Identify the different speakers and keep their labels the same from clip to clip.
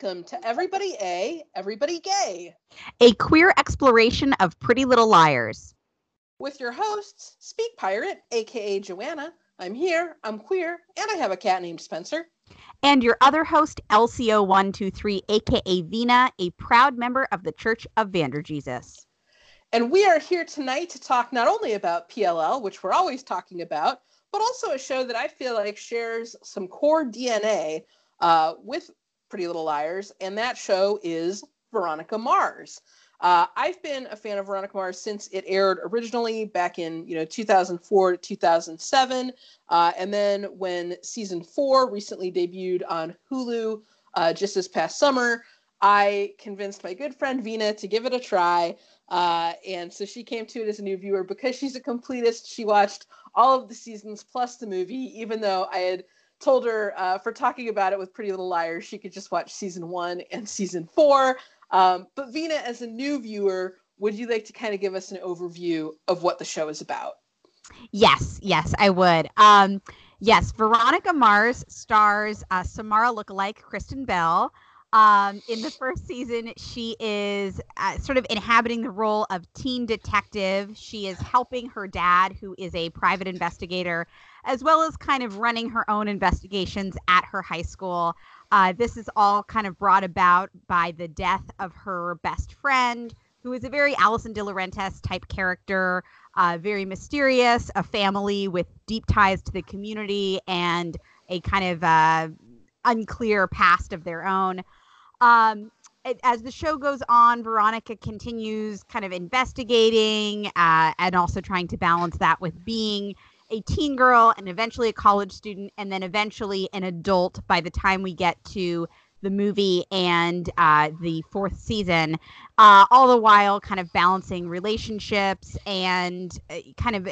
Speaker 1: Welcome to Everybody A, Everybody Gay,
Speaker 2: a queer exploration of Pretty Little Liars.
Speaker 1: With your hosts, Speak Pirate, aka Joanna. I'm here, I'm queer, and I have a cat named Spencer.
Speaker 2: And your other host, LCO123, aka Vina, a proud member of the Church of Vander Jesus.
Speaker 1: And we are here tonight to talk not only about PLL, which we're always talking about, but also a show that I feel like shares some core DNA uh, with Pretty Little Liars, and that show is Veronica Mars. Uh, I've been a fan of Veronica Mars since it aired originally back in you know 2004 to 2007, uh, and then when season four recently debuted on Hulu uh, just this past summer, I convinced my good friend Vina to give it a try. Uh, and so she came to it as a new viewer because she's a completist. She watched all of the seasons plus the movie, even though I had told her uh, for talking about it with Pretty Little Liars, she could just watch season one and season four. Um, but Vina, as a new viewer, would you like to kind of give us an overview of what the show is about?
Speaker 2: Yes, yes, I would. Um, yes, Veronica Mars stars uh, Samara lookalike Kristen Bell. Um, in the first season, she is uh, sort of inhabiting the role of teen detective. She is helping her dad, who is a private investigator, as well as kind of running her own investigations at her high school. Uh, this is all kind of brought about by the death of her best friend, who is a very Alison DiLaurentis type character, uh, very mysterious, a family with deep ties to the community, and a kind of uh, unclear past of their own. Um, as the show goes on, Veronica continues kind of investigating uh, and also trying to balance that with being a teen girl and eventually a college student and then eventually an adult by the time we get to the movie and uh, the fourth season, uh, all the while kind of balancing relationships and uh, kind of uh,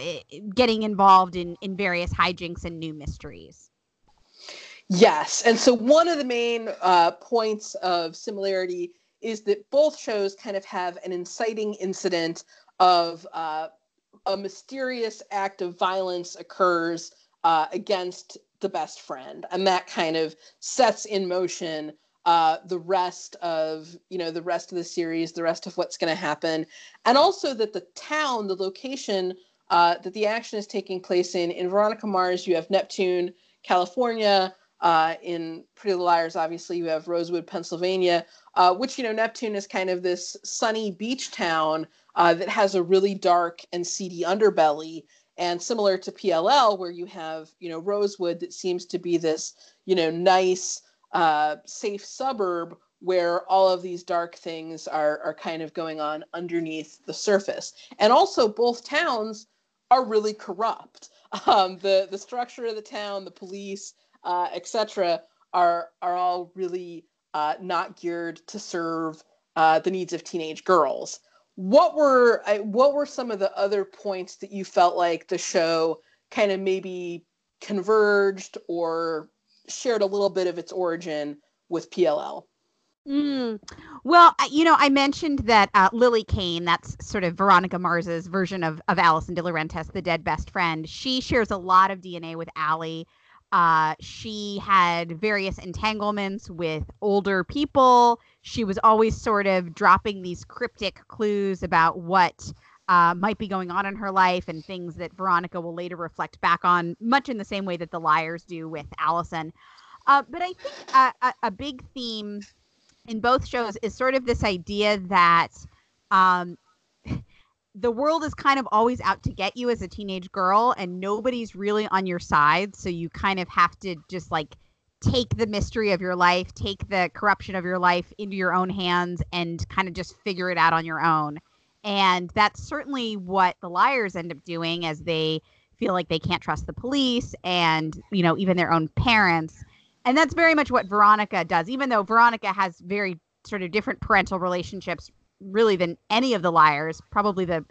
Speaker 2: getting involved in, in various hijinks and new mysteries.
Speaker 1: Yes. And so one of the main uh, points of similarity is that both shows kind of have an inciting incident of uh, a mysterious act of violence occurs uh, against the best friend, and that kind of sets in motion uh, the rest of you know the rest of the series, the rest of what's going to happen, and also that the town, the location uh, that the action is taking place in, in Veronica Mars, you have Neptune, California. Uh, in Pretty Little Liars, obviously, you have Rosewood, Pennsylvania, uh, which you know Neptune is kind of this sunny beach town uh, that has a really dark and seedy underbelly. And similar to PLL, where you have, you know, Rosewood that seems to be this, you know, nice, uh, safe suburb where all of these dark things are, are kind of going on underneath the surface. And also, both towns are really corrupt. Um, the, the structure of the town, the police, uh, etc., are, are all really uh, not geared to serve uh, the needs of teenage girls what were what were some of the other points that you felt like the show kind of maybe converged or shared a little bit of its origin with PLL?
Speaker 2: Mm. Well, you know, I mentioned that uh, Lily Kane, that's sort of Veronica Mars's version of, of Alison DiLaurentis, the dead best friend. She shares a lot of DNA with Allie. Uh, she had various entanglements with older people. She was always sort of dropping these cryptic clues about what uh, might be going on in her life and things that Veronica will later reflect back on, much in the same way that the liars do with Allison. Uh, but I think a, a, a, big theme in both shows is sort of this idea that um, the world is kind of always out to get you as a teenage girl and nobody's really on your side so you kind of have to just like take the mystery of your life take the corruption of your life into your own hands and kind of just figure it out on your own. And that's certainly what the liars end up doing as they feel like they can't trust the police and you know even their own parents. And that's very much what veronica does. Even though veronica has very sort of different parental relationships really than any of the liars. Probably the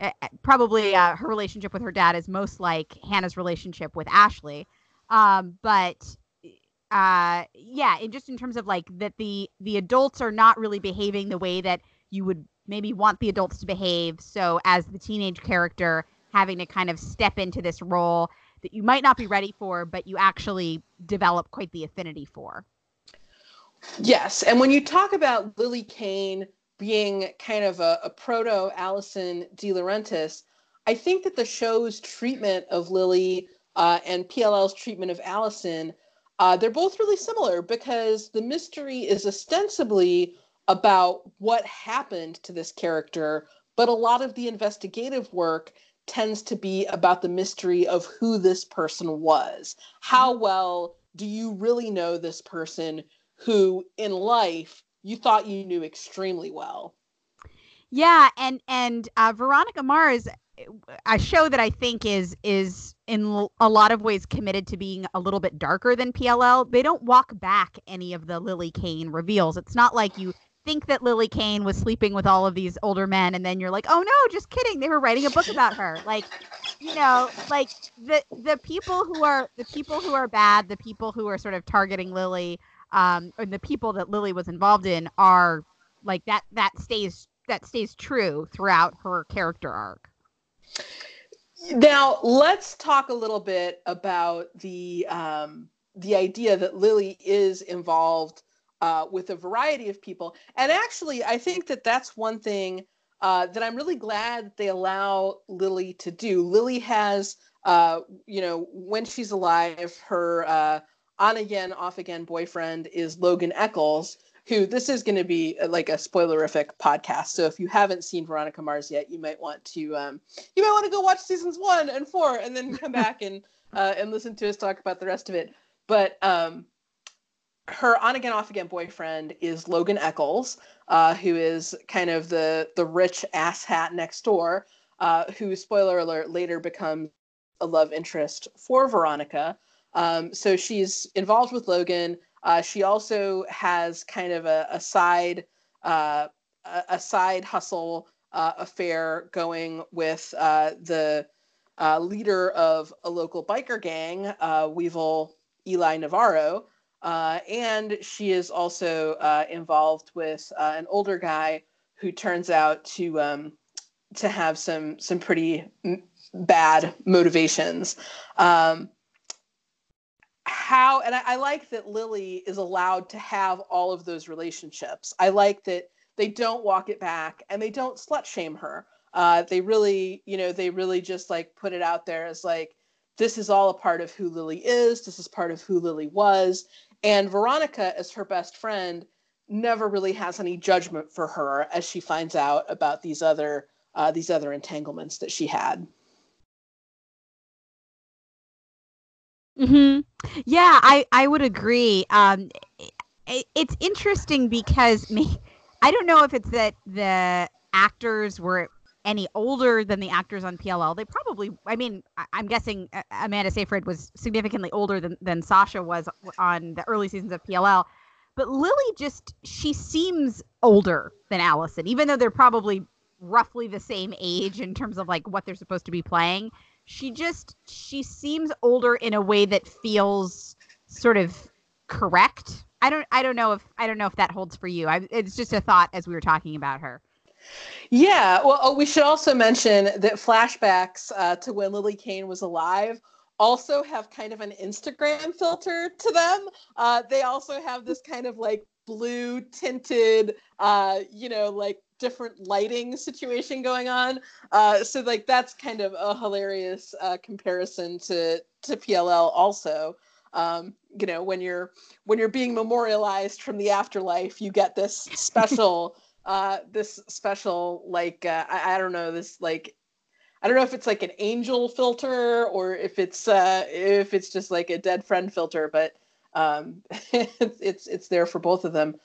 Speaker 2: uh, probably uh, her relationship with her dad is most like Hannah's relationship with Ashley. Um, but uh, yeah, and just in terms of like that the the adults are not really behaving the way that you would maybe want the adults to behave. So as the teenage character having to kind of step into this role that you might not be ready for, but you actually develop quite the affinity for.
Speaker 1: Yes, and when you talk about Lily Kane being kind of a, a proto Allison DiLaurentis, I think that the show's treatment of Lily uh, and PLL's treatment of Allison, uh, they're both really similar because the mystery is ostensibly about what happened to this character, but a lot of the investigative work tends to be about the mystery of who this person was. How mm-hmm. well do you really know this person who in life you thought you knew extremely well?
Speaker 2: Yeah, and and uh, Veronica Mars, a show that I think is is in a lot of ways committed to being a little bit darker than PLL. They don't walk back any of the Lily Kane reveals. It's not like you think that Lily Kane was sleeping with all of these older men, and then you're like, oh no, just kidding. They were writing a book about her. Like, you know, like the the people who are the people who are bad, the people who are sort of targeting Lily, um, and the people that Lily was involved in are like that. That stays that stays true throughout her character arc.
Speaker 1: Now let's talk a little bit about the um, the idea that Lily is involved uh, with a variety of people. And actually, I think that that's one thing uh, that I'm really glad they allow Lily to do. Lily has, uh, you know, when she's alive, her uh, on again, off again boyfriend is Logan Echolls, who this is going to be uh, like a spoilerific podcast. So if you haven't seen Veronica Mars yet, you might want to um, you might want to go watch seasons one and four, and then come back and uh, and listen to us talk about the rest of it. But um, her on again off again boyfriend is Logan Echolls, uh, who is kind of the the rich asshat next door, uh, who spoiler alert later becomes a love interest for Veronica. Um, so she's involved with Logan. Uh, she also has kind of a, a side uh, a side hustle uh, affair going with uh, the leader of a local biker gang, Weevil Eli Navarro. Uh, and she is also uh, involved with uh, an older guy who turns out to um, to have some some pretty m- bad motivations. Um, how and I, I, like that Lily is allowed to have all of those relationships. I like that they don't walk it back and they don't slut shame her. Uh, they really, you know, they really just like put it out there as like this is all a part of who Lily is. This is part of who Lily was, and Veronica, as her best friend, never really has any judgment for her as she finds out about these other uh, these other entanglements that she had.
Speaker 2: Hmm. Yeah, I I would agree. Um, it, it's interesting because me, I don't know if it's that the actors were any older than the actors on PLL. They probably, I mean, I, am guessing uh, Amanda Seyfried was significantly older than, than Sasha was on the early seasons of PLL. But Lily just, she seems older than Allison, even though they're probably roughly the same age in terms of like what they're supposed to be playing. She just, she seems older in a way that feels sort of correct. I don't, I don't know if, I don't know if that holds for you. I, it's just a thought as we were talking about her.
Speaker 1: Yeah, well, oh, we should also mention that flashbacks uh, to when Lily Kane was alive also have kind of an Instagram filter to them. Uh, they also have this kind of like blue tinted, uh, you know, like different lighting situation going on. Uh, so like that's kind of a hilarious uh, comparison to to PLL also. Um, you know, when you're when you're being memorialized from the afterlife, you get this special uh, this special like uh, I, I don't know this like I don't know if it's like an angel filter or if it's uh, if it's just like a dead friend filter, but um, it's it's there for both of them.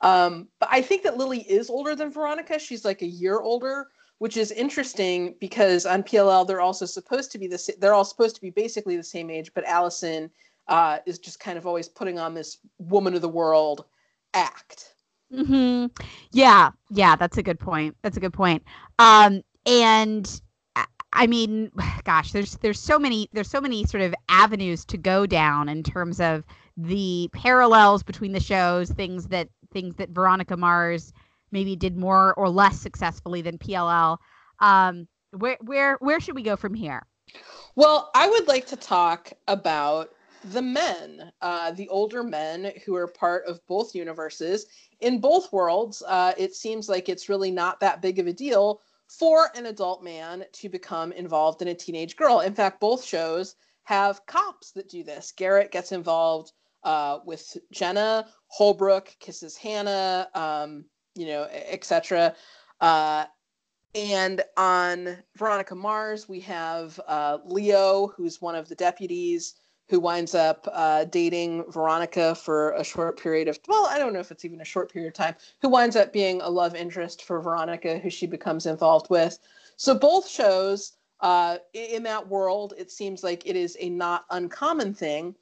Speaker 1: Um, but I think that Lily is older than Veronica. She's like a year older, which is interesting because on PLL they're also supposed to be the they're all supposed to be basically the same age, but Allison uh, is just kind of always putting on this woman of the world act.
Speaker 2: Mm-hmm. Yeah. Yeah. That's a good point. That's a good point. Um. And I mean, gosh, there's there's so many there's so many sort of avenues to go down in terms of the parallels between the shows, things that things that Veronica Mars maybe did more or less successfully than PLL. Um, where where where should we go from here?
Speaker 1: Well, I would like to talk about the men, uh, the older men who are part of both universes. In both worlds, uh, it seems like it's really not that big of a deal for an adult man to become involved in a teenage girl. In fact, both shows have cops that do this. Garrett gets involved uh, with Jenna, Holbrook kisses Hannah, um, you know, etc. Uh, and on Veronica Mars, we have uh, Leo, who's one of the deputies who winds up uh, dating Veronica for a short period of, well, I don't know if it's even a short period of time, who winds up being a love interest for Veronica, who she becomes involved with. So both shows, uh, in that world, it seems like it is a not uncommon thing.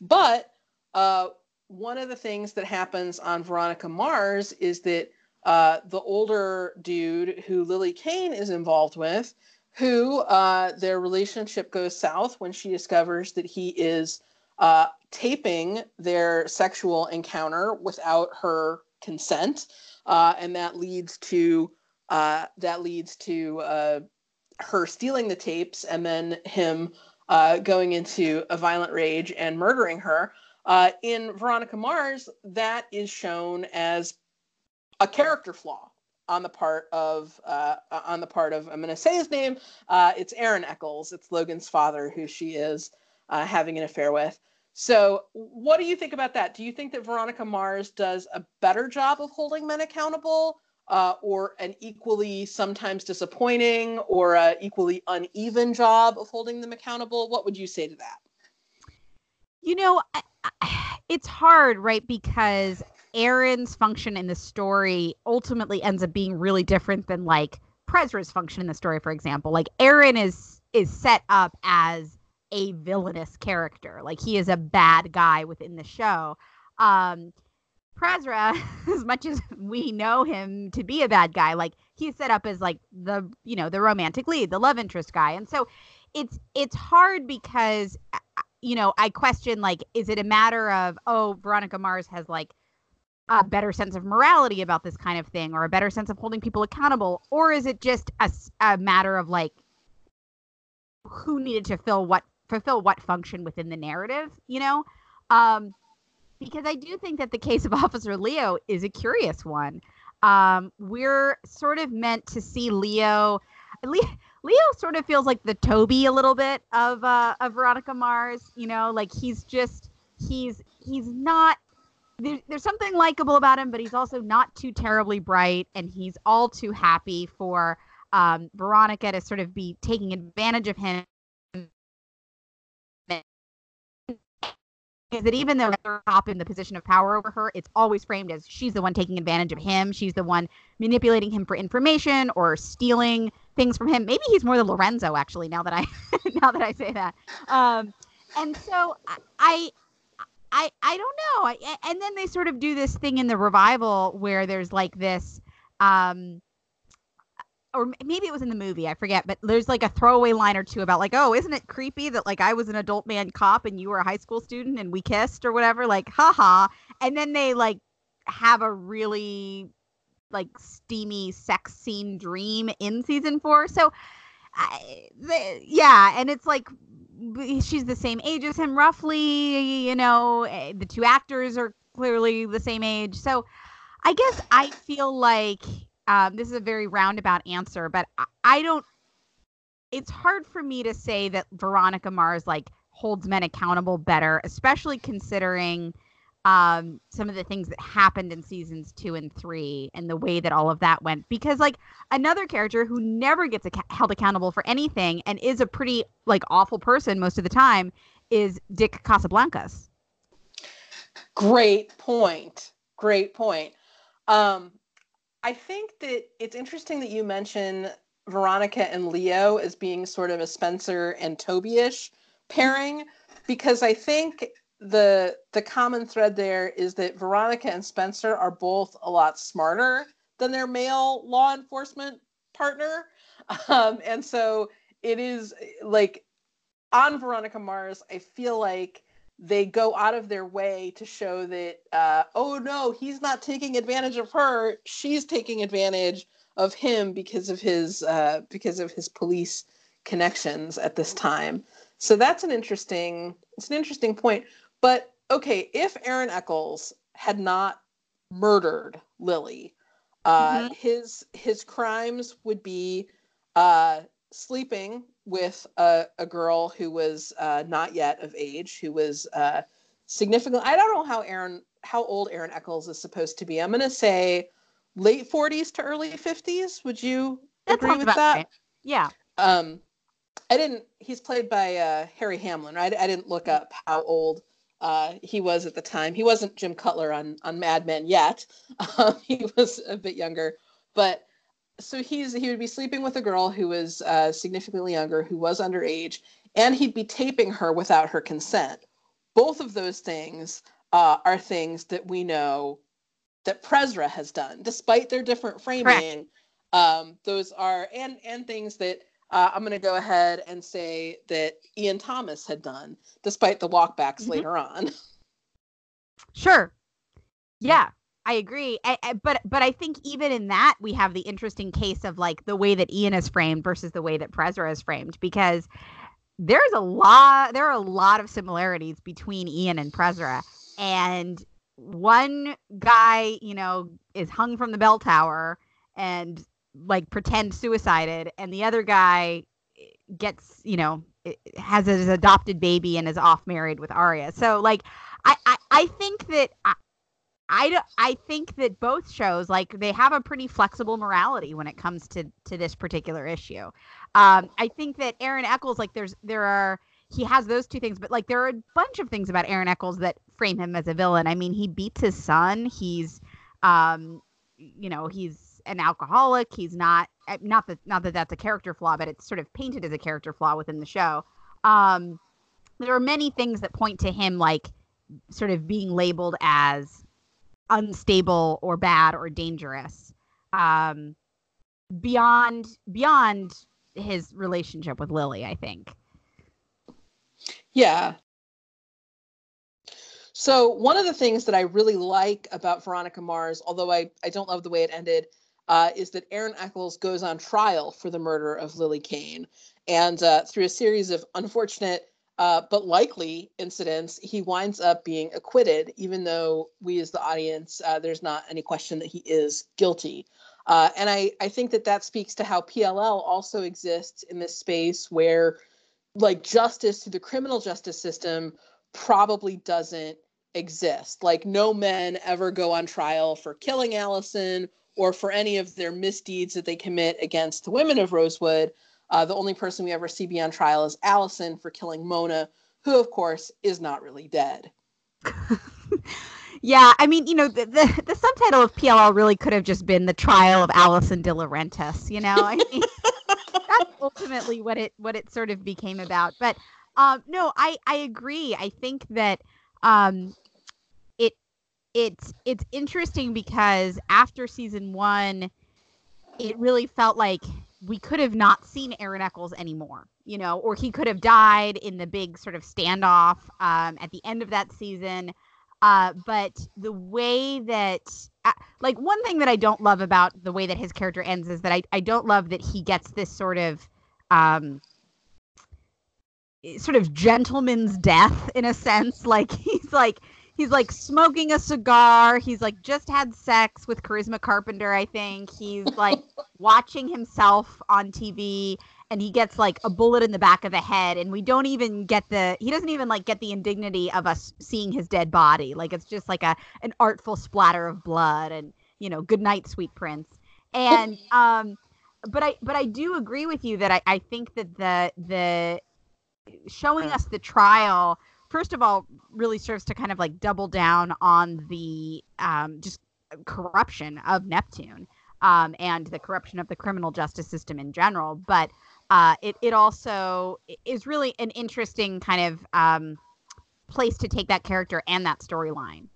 Speaker 1: But uh, one of the things that happens on Veronica Mars is that uh, the older dude who Lily Kane is involved with who uh, their relationship goes south when she discovers that he is uh, taping their sexual encounter without her consent, uh, and that leads to uh, that leads to her stealing the tapes and then him going into a violent rage and murdering her. In Veronica Mars, that is shown as a character flaw on the part of uh, on the part of I'm going to say his name. Uh, it's Aaron Echolls. It's Logan's father, who she is uh, having an affair with. So, what do you think about that? Do you think that Veronica Mars does a better job of holding men accountable, uh, or an equally sometimes disappointing or equally uneven job of holding them accountable? What would you say to that?
Speaker 2: You know, I, I, it's hard, right? Because Aaron's function in the story ultimately ends up being really different than like Prezra's function in the story, for example. Like Aaron is is set up as a villainous character. Like he is a bad guy within the show. Um Prezra, as much as we know him to be a bad guy, like he's set up as like the you know the romantic lead, the love interest guy, and so it's it's hard because you know I question like is it a matter of oh Veronica Mars has like a better sense of morality about this kind of thing or a better sense of holding people accountable or is it just a, a matter of like who needed to fill what fulfill what function within the narrative you know? Um because i do think that the case of officer leo is a curious one. Um we're sort of meant to see leo leo, leo sort of feels like the toby a little bit of uh of veronica mars you know like he's just he's he's not there, there's something likable about him, but he's also not too terribly bright, and he's all too happy for um, Veronica to sort of be taking advantage of him. Is that even though they're top in the position of power over her, it's always framed as she's the one taking advantage of him. She's the one manipulating him for information or stealing things from him. Maybe he's more than Lorenzo, actually. Now that I now that I say that, um, and so I I I don't know. And then they sort of do this thing in the revival where there's like this um or maybe it was in the movie, I forget, but there's like a throwaway line or two about like, "Oh, isn't it creepy that like I was an adult man cop and you were a high school student and we kissed or whatever?" Like, haha. And then they like have a really like steamy sex scene dream in season 4. So I, they, yeah, and it's like she's the same age as him roughly you know eh, the two actors are clearly the same age so i guess i feel like um, this is a very roundabout answer but I, I don't it's hard for me to say that veronica mars like holds men accountable better especially considering um some of the things that happened in seasons two and three and the way that all of that went. Because like another character who never gets ac- held accountable for anything and is a pretty like awful person most of the time is dick casablancas.
Speaker 1: Great point. Great point. Um i think that it's interesting that you mention veronica and leo as being sort of a spencer and toby-ish pairing because i think the the common thread there is that Veronica and Spencer are both a lot smarter than their male law enforcement partner, um, and so it is like on Veronica Mars. I feel like they go out of their way to show that uh, oh no, he's not taking advantage of her; she's taking advantage of him because of his uh, because of his police connections at this time. So that's an interesting it's an interesting point. But okay, if Aaron Echolls had not murdered Lily, uh, mm-hmm. his his crimes would be uh, sleeping with a, a girl who was uh, not yet of age, who was uh, significant. I don't know how Aaron how old Aaron Echolls is supposed to be. I'm going to say late 40s to early 50s. Would you that agree with that? Right.
Speaker 2: Yeah.
Speaker 1: Um, I didn't. He's played by uh, Harry Hamlin. Right? I didn't look up how old uh, he was at the time. He wasn't Jim Cutler on on Mad Men yet. Um, he was a bit younger, but so he's he would be sleeping with a girl who was uh, significantly younger, who was underage, and he'd be taping her without her consent. Both of those things uh, are things that we know that Presra has done, despite their different framing. Um, those are and and things that uh, I'm going to go ahead and say that Ian Thomas had done, despite the walkbacks mm-hmm. later on.
Speaker 2: Sure. Yeah, I agree. I, I, but but I think even in that we have the interesting case of like the way that Ian is framed versus the way that Presra is framed because there's a lot there are a lot of similarities between Ian and Presra and one guy, you know, is hung from the bell tower and like pretend suicided and the other guy gets, you know, has his adopted baby and is off married with Aria. So like I I, I think that I, I, I think that both shows like they have a pretty flexible morality when it comes to to this particular issue. Um, I think that Aaron Echolls like there's there are he has those two things, but like there are a bunch of things about Aaron Echolls that frame him as a villain. I mean, he beats his son. He's um, you know, he's an alcoholic. He's not eh, not that not that that's a character flaw, but it's sort of painted as a character flaw within the show. Um, there are many things that point to him like sort of being labeled as unstable or bad or dangerous um, beyond beyond his relationship with Lily, I think.
Speaker 1: Yeah. So one of the things that I really like about Veronica Mars, although I, I don't love the way it ended, uh, is that Aaron Echolls goes on trial for the murder of Lily Kane. And uh, through a series of unfortunate uh, but likely incidents, he winds up being acquitted, even though we as the audience, uh, there's not any question that he is guilty. Uh, and I, I think that that speaks to how PLL also exists in this space where, like, justice through the criminal justice system probably doesn't exist. Like, no men ever go on trial for killing Allison or for any of their misdeeds that they commit against the women of Rosewood. Uh, the only person we ever see be on trial is Allison for killing Mona, who, of course, is not really dead.
Speaker 2: yeah, I mean, you know, the, the, the subtitle of PLL really could have just been the trial of Allison DiLaurentis. You know, I mean, that's ultimately what it what it sort of became about. But um, no, I I agree. I think that um, it's it's interesting because after season one, it really felt like we could have not seen Aaron Echolls anymore, you know, or he could have died in the big sort of standoff um, at the end of that season. Uh, but the way that, uh, like, one thing that I don't love about the way that his character ends is that I, I don't love that he gets this sort of, um, sort of gentleman's death in a sense. Like, he's like, he's like smoking a cigar. He's like just had sex with Charisma Carpenter, I think. He's like watching himself on TV and he gets like a bullet in the back of the head and we don't even get the he doesn't even like get the indignity of us seeing his dead body. Like it's just like a an artful splatter of blood and you know, good night, sweet prince. And um but I but I do agree with you that I, I think that the the showing us the trial first of all really serves to kind of like double down on the um, just corruption of Neptune um, and the corruption of the criminal justice system in general. But uh, it it also is really an interesting kind of um, place to take that character and that storyline.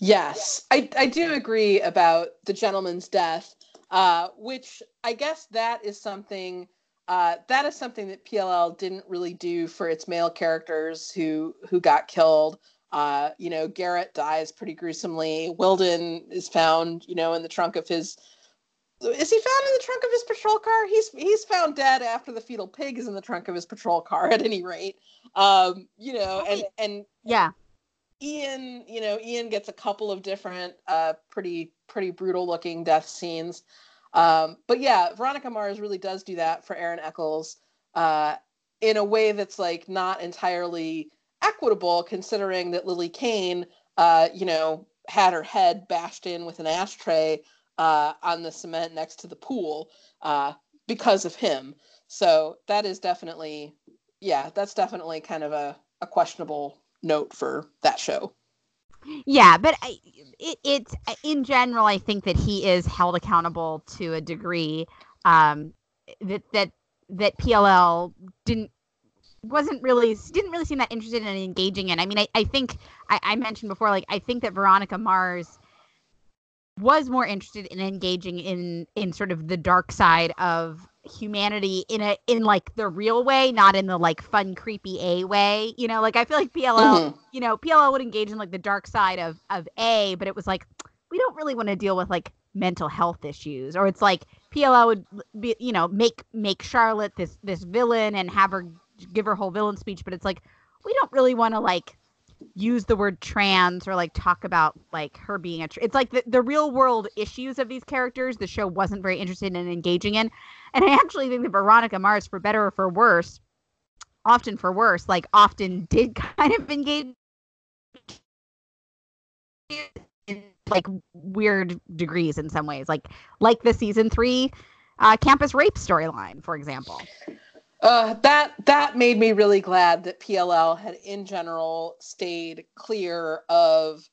Speaker 1: Yes, I I do agree about the gentleman's death, uh, which I guess that is something uh, that is something that PLL didn't really do for its male characters who who got killed. Uh, you know, Garrett dies pretty gruesomely. Wilden is found, you know, in the trunk of his is he found in the trunk of his patrol car? He's he's found dead after the fetal pig is in the trunk of his patrol car. At any rate, um, you know, and and
Speaker 2: yeah,
Speaker 1: Ian, you know, Ian gets a couple of different, uh, pretty pretty brutal looking death scenes. Um, but yeah, Veronica Mars really does do that for Aaron Echolls uh, in a way that's like not entirely equitable, considering that Lily Kane, uh, you know, had her head bashed in with an ashtray uh, on the cement next to the pool uh, because of him. So that is definitely, yeah, that's definitely kind of a, a questionable note for that show.
Speaker 2: Yeah, but I, it, it's in general, I think that he is held accountable to a degree um, that that that PLL didn't wasn't really didn't really seem that interested in engaging in. I mean, I, I think I, I mentioned before, like I think that Veronica Mars was more interested in engaging in in sort of the dark side of humanity in a in like the real way, not in the like fun creepy A way. You know, like I feel like PLL, mm-hmm. you know, PLL would engage in like the dark side of of A, but it was like we don't really want to deal with like mental health issues or it's like PLL would be you know make make Charlotte this this villain and have her give her whole villain speech, but it's like we don't really want to like use the word trans or like talk about like her being a. Tr- it's like the, the real world issues of these characters. The show wasn't very interested in engaging in, and I actually think that Veronica Mars, for better or for worse, often for worse, like often did kind of engage in like weird degrees in some ways, like like the season three uh, campus rape storyline, for example.
Speaker 1: Uh, that that made me really glad that PLL had, in general, stayed clear of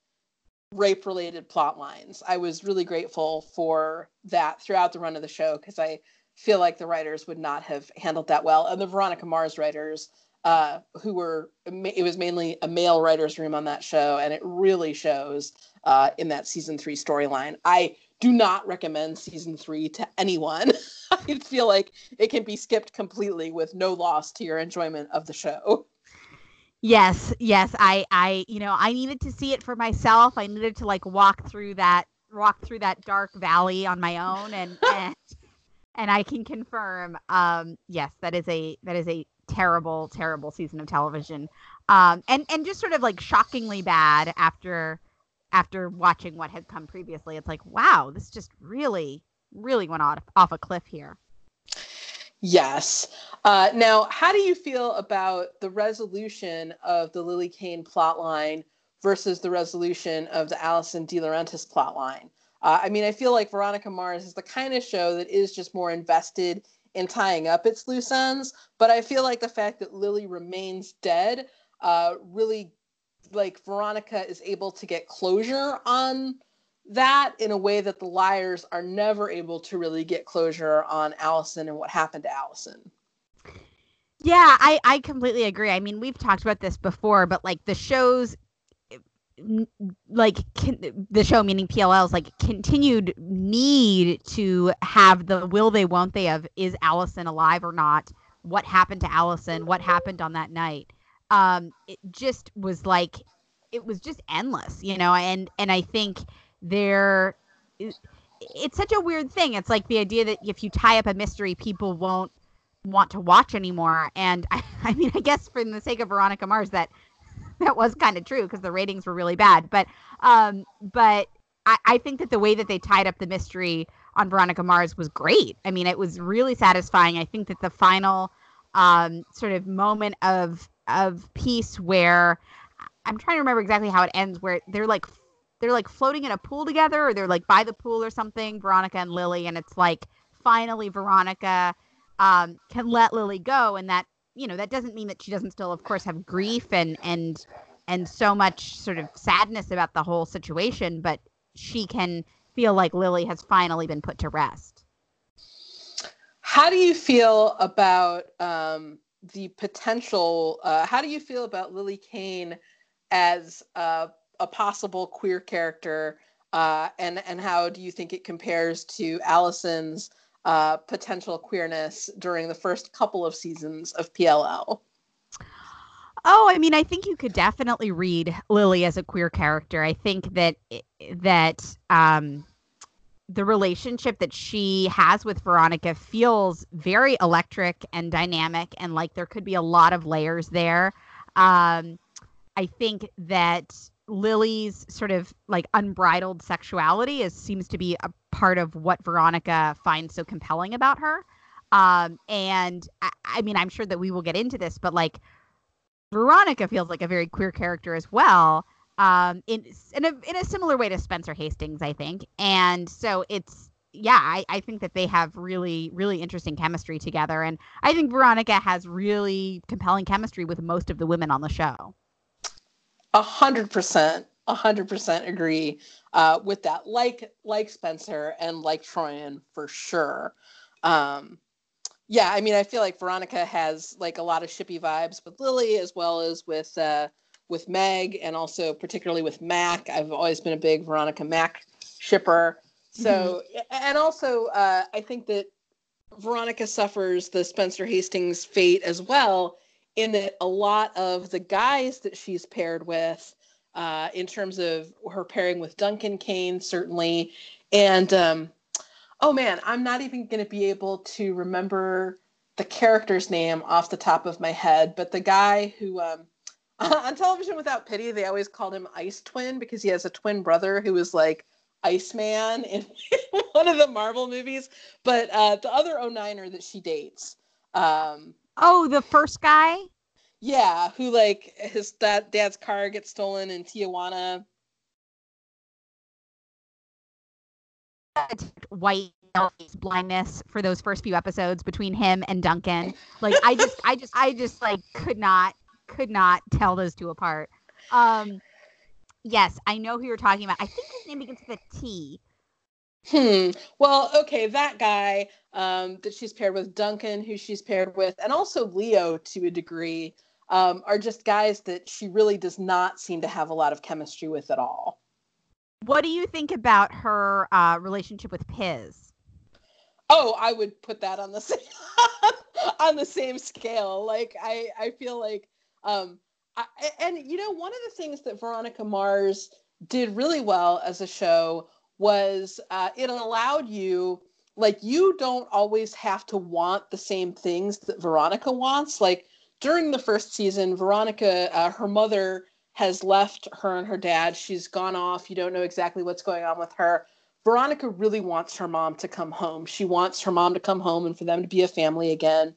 Speaker 1: rape-related plot lines. I was really grateful for that throughout the run of the show because I feel like the writers would not have handled that well, and the Veronica Mars writers, uh, who were it was mainly a male writers' room on that show, and it really shows uh, in that season three storyline. I do not recommend season three to anyone. I feel like it can be skipped completely with no loss to your enjoyment of the show.
Speaker 2: Yes, yes. I, I, you know, I needed to see it for myself. I needed to like walk through that, walk through that dark valley on my own, and and and I can confirm, um, yes, that is a that is a terrible, terrible season of television, um, and and just sort of like shockingly bad after after watching what had come previously. It's like, wow, this just really, really went off, off a cliff here.
Speaker 1: Yes. Uh, now, how do you feel about the resolution of the Lily Kane plotline versus the resolution of the Allison DiLaurentis plotline? Uh, I mean, I feel like Veronica Mars is the kind of show that is just more invested in tying up its loose ends, but I feel like the fact that Lily remains dead uh, really like Veronica is able to get closure on that in a way that the liars are never able to really get closure on Allison and what happened to Allison.
Speaker 2: Yeah, I I completely agree. I mean, we've talked about this before, but like the shows like can, the show meaning PLL's like continued need to have the will they won't they of is Allison alive or not? What happened to Allison? What happened on that night? Um, it just was like it was just endless, you know. And and I think there, it's such a weird thing. It's like the idea that if you tie up a mystery, people won't want to watch anymore. And I, I mean, I guess for the sake of Veronica Mars, that that was kind of true because the ratings were really bad. But um, but I, I think that the way that they tied up the mystery on Veronica Mars was great. I mean, it was really satisfying. I think that the final um, sort of moment of of peace where I'm trying to remember exactly how it ends, where they're like they're like floating in a pool together, or they're like by the pool or something, Veronica and Lily, and it's like finally Veronica um, can let Lily go, and that you know that doesn't mean that she doesn't still, of course, have grief and and and so much sort of sadness about the whole situation, but she can feel like Lily has finally been put to rest.
Speaker 1: How do you feel about um, the potential. Uh, how do you feel about Lily Kane as a possible queer character, uh, and and how do you think it compares to Allison's uh, potential queerness during the first couple of seasons of PLL?
Speaker 2: Oh, I mean, I think you could definitely read Lily as a queer character. I think that that um, the relationship that she has with Veronica feels very electric and dynamic, and like there could be a lot of layers there. Um, I think that Lily's sort of like unbridled sexuality is seems to be a part of what Veronica finds so compelling about her. Um, and I, I mean, I'm sure that we will get into this, but like Veronica feels like a very queer character as well. Um, in in a in a similar way to Spencer Hastings, I think. And so it's yeah, I, I think that they have really, really interesting chemistry together. And I think Veronica has really compelling chemistry with most of the women on the show.
Speaker 1: A hundred percent, a hundred percent agree uh, with that. Like like Spencer and like Troyan for sure. Um, yeah, I mean, I feel like Veronica has like a lot of shippy vibes with Lily as well as with uh, with Meg, and also particularly with Mac. I've always been a big Veronica Mac shipper. So, mm-hmm. and also, uh, I think that Veronica suffers the Spencer Hastings fate as well in that a lot of the guys that she's paired with, uh, in terms of her pairing with Duncan Kane, certainly, and um, oh man, I'm not even going to be able to remember the character's name off the top of my head, but the guy who um, on television without pity, they always called him Ice Twin because he has a twin brother who is like Iceman in one of the Marvel movies. But uh, the other 09er that she dates, um,
Speaker 2: Oh, the first guy?
Speaker 1: Yeah, who like his dad, dad's car gets stolen in Tijuana.
Speaker 2: White blindness for those first few episodes between him and Duncan. Like I just I just I just like could not could not tell those two apart. Um yes, I know who you're talking about. I think his name begins with a T.
Speaker 1: Hmm. Well, okay, that guy um, that she's paired with, Duncan, who she's paired with, and also Leo to a degree, um, are just guys that she really does not seem to have a lot of chemistry with at all.
Speaker 2: What do you think about her uh, relationship with Piz?
Speaker 1: Oh, I would put that on the same on the same scale. Like I, I feel like, um, I, and you know, one of the things that Veronica Mars did really well as a show was uh, it allowed you like you don't always have to want the same things that Veronica wants. Like during the first season, Veronica, uh, her mother has left her and her dad. She's gone off. You don't know exactly what's going on with her. Veronica really wants her mom to come home. She wants her mom to come home and for them to be a family again.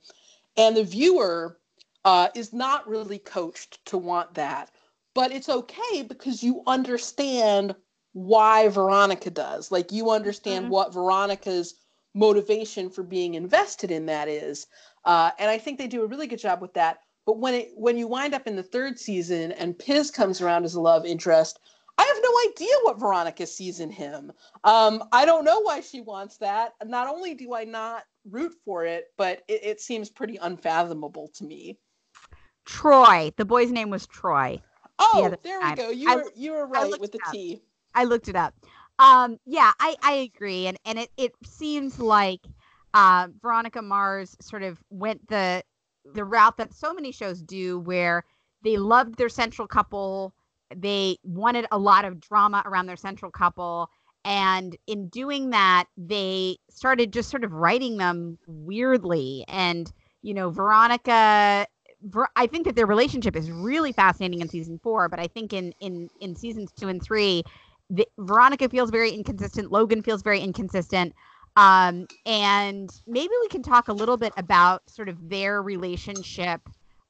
Speaker 1: And the viewer uh, is not really coached to want that. But it's okay because you understand why Veronica does. Like you understand mm-hmm. what Veronica's motivation for being invested in that is. Uh, and I think they do a really good job with that. But when it when you wind up in the third season and Piz comes around as a love interest, I have no idea what Veronica sees in him. Um, I don't know why she wants that. Not only do I not root for it, but it, it seems pretty unfathomable to me.
Speaker 2: Troy. The boy's name was Troy.
Speaker 1: Oh, the there we go. You I, were you were right with the T.
Speaker 2: I looked it up. Um, yeah, I, I agree, and and it it seems like uh, Veronica Mars sort of went the the route that so many shows do, where they loved their central couple, they wanted a lot of drama around their central couple, and in doing that, they started just sort of writing them weirdly, and you know, Veronica I think that their relationship is really fascinating in season four, but I think in in in seasons two and three, the, Veronica feels very inconsistent. Logan feels very inconsistent. Um, and maybe we can talk a little bit about sort of their relationship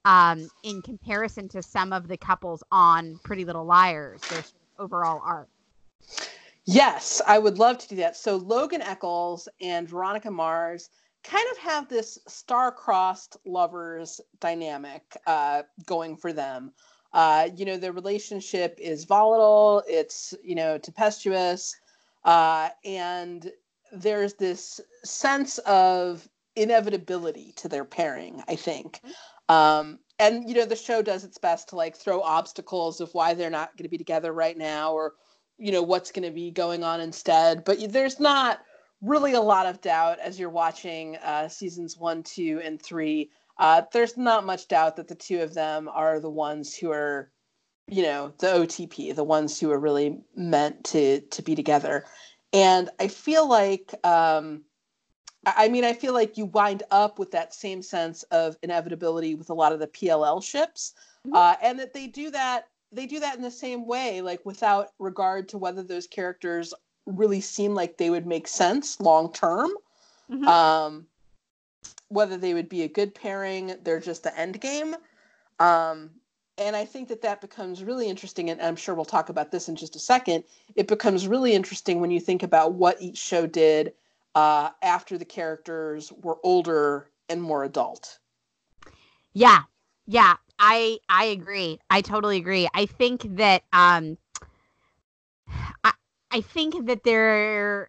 Speaker 2: um, in comparison to some of the couples on Pretty Little Liars, their overall arc.
Speaker 1: Yes, I would love to do that. So Logan Echolls and Veronica Mars kind of have this star-crossed lovers dynamic uh, going for them. Uh, you know, the relationship is volatile, it's, you know, tempestuous, uh, and there's this sense of inevitability to their pairing, I think. Mm-hmm. Um, and, you know, the show does its best to like throw obstacles of why they're not going to be together right now or, you know, what's going to be going on instead. But there's not really a lot of doubt as you're watching uh, seasons one, two, and three uh, there's not much doubt that the two of them are the ones who are, you know, the OTP, the ones who are really meant to to be together. and I feel like um, I mean, I feel like you wind up with that same sense of inevitability with a lot of the PLL ships, mm-hmm. uh, and that they do that. They do that in the same way, like without regard to whether those characters really seem like they would make sense long term. Mm-hmm. Um, whether they would be a good pairing, they're just the end game. Um, and I think that that becomes really interesting. And I'm sure we'll talk about this in just a second. It becomes really interesting when you think about what each show did uh, after the characters were older and more adult.
Speaker 2: Yeah, yeah, I I agree. I totally agree. I think that um, I think that there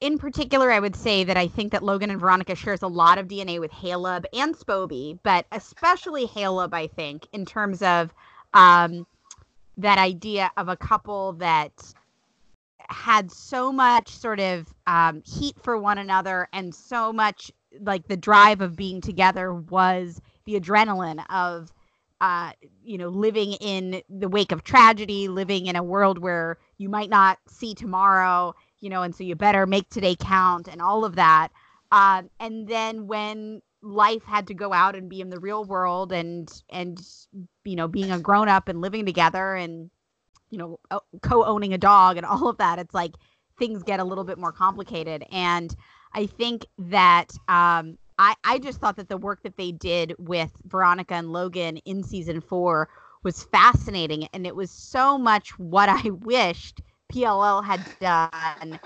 Speaker 2: in particular, I would say that I think that Logan and Veronica shares a lot of DNA with Haleb and Spoby, but especially Haleb, I think, in terms of um, that idea of a couple that had so much sort of um, heat for one another and so much like the drive of being together was the adrenaline of uh, you know living in the wake of tragedy living in a world where you might not see tomorrow you know, and so you better make today count and all of that. Uh, and then when life had to go out and be in the real world and and you know being a grown up and living together and you know co-owning a dog and all of that it's like things get a little bit more complicated and i think that um i i just thought that the work that they did with veronica and logan in season four was fascinating and it was so much what i wished PLL had done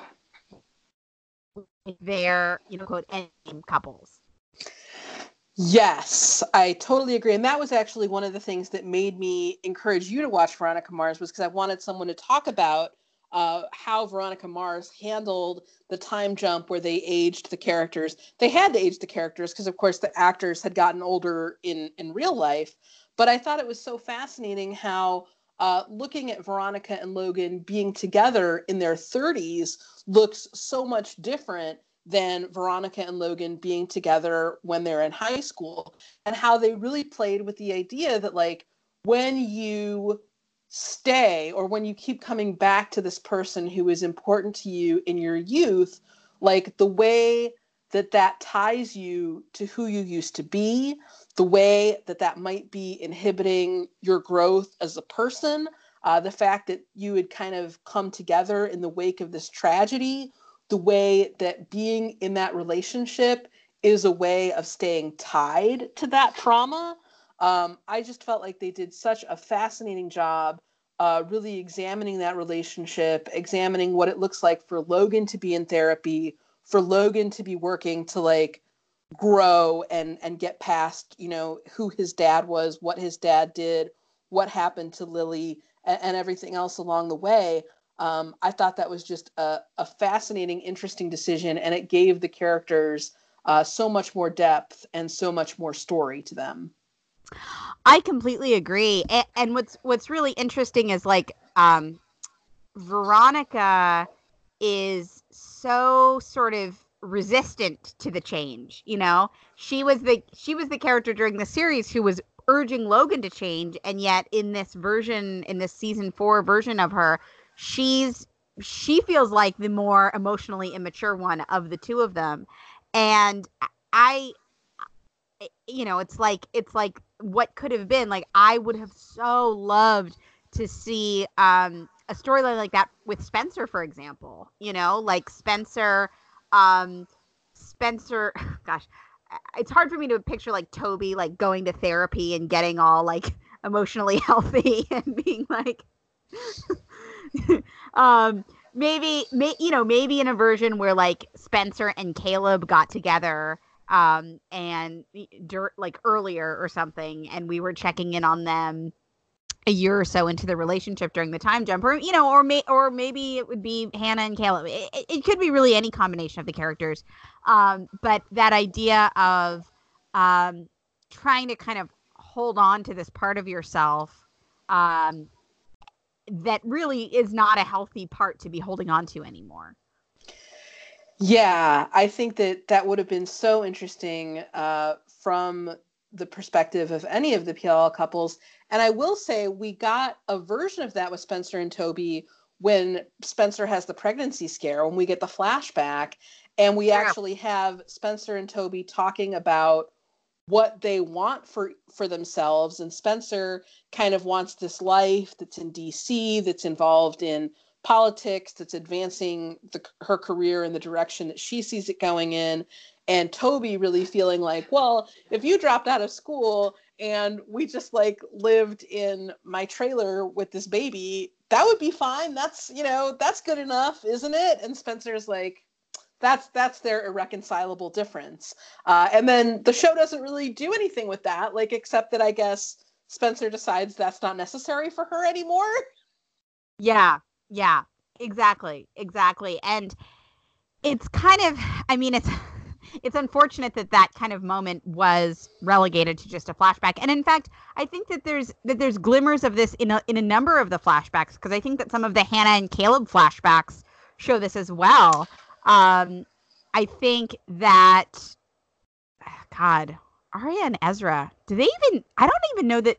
Speaker 2: with their, you know, quote, end couples.
Speaker 1: Yes, I totally agree. And that was actually one of the things that made me encourage you to watch Veronica Mars was because I wanted someone to talk about uh, how Veronica Mars handled the time jump where they aged the characters. They had to age the characters because, of course, the actors had gotten older in in real life. But I thought it was so fascinating how uh, looking at Veronica and Logan being together in their 30s looks so much different than Veronica and Logan being together when they're in high school, and how they really played with the idea that, like, when you stay or when you keep coming back to this person who is important to you in your youth, like the way that that ties you to who you used to be, the way that that might be inhibiting your growth as a person, uh, the fact that you would kind of come together in the wake of this tragedy, the way that being in that relationship is a way of staying tied to that trauma. Um, I just felt like they did such a fascinating job uh, really examining that relationship, examining what it looks like for Logan to be in therapy, for Logan to be working to like grow and and get past you know who his dad was what his dad did what happened to lily and, and everything else along the way. Um, i thought that was just a, a, fascinating interesting decision and it gave the characters uh, so much more depth and so much more story to them
Speaker 2: i completely agree. And, what's what's really interesting is like um, veronica is so sort of resistant to the change you know? She was the she was the character during the series who was urging logan to change and yet in this version in this season 4 version of her she's she feels like the more emotionally immature one of the two of them. And i you know it's like it's like what could have been. Like i would have so loved to see um a storyline like that with spencer for example you know like spencer um, Spencer, gosh, it's hard for me to picture like Toby like going to therapy and getting all like emotionally healthy and being like, um, maybe, may, you know, maybe in a version where like Spencer and Caleb got together um and dirt like earlier or something and we were checking in on them a year or so into the relationship during the time jump, or you know, or may or maybe it would be Hanna and Caleb. It, it could be really any combination of the characters, um, but that idea of um, trying to kind of hold on to this part of yourself um, that really is not a healthy part to be holding on to anymore.
Speaker 1: Yeah, I think that that would have been so interesting uh, from the perspective of any of the PLL couples and I will say we got a version of that with Spencer and Toby when Spencer has the pregnancy scare, when we get the flashback, and we yeah. actually have Spencer and Toby talking about what they want for for themselves and Spencer kind of wants this life that's in DC that's involved in politics that's advancing the, her career in the direction that she sees it going in and Toby really feeling like well if you dropped out of school and we just like lived in my trailer with this baby that would be fine. That's you know that's good enough isn't it? And Spencer's like that's that's their irreconcilable difference. Uh, and then the show doesn't really do anything with that like except that i guess spencer decides that's not necessary for her anymore.
Speaker 2: Yeah yeah exactly exactly and it's kind of i mean it's it's unfortunate that that kind of moment was relegated to just a flashback and in fact i think that there's that there's glimmers of this in a, in a number of the flashbacks because i think that some of the hanna and caleb flashbacks show this as well um, I think that God, Aria and Ezra, do they even? I don't even know that.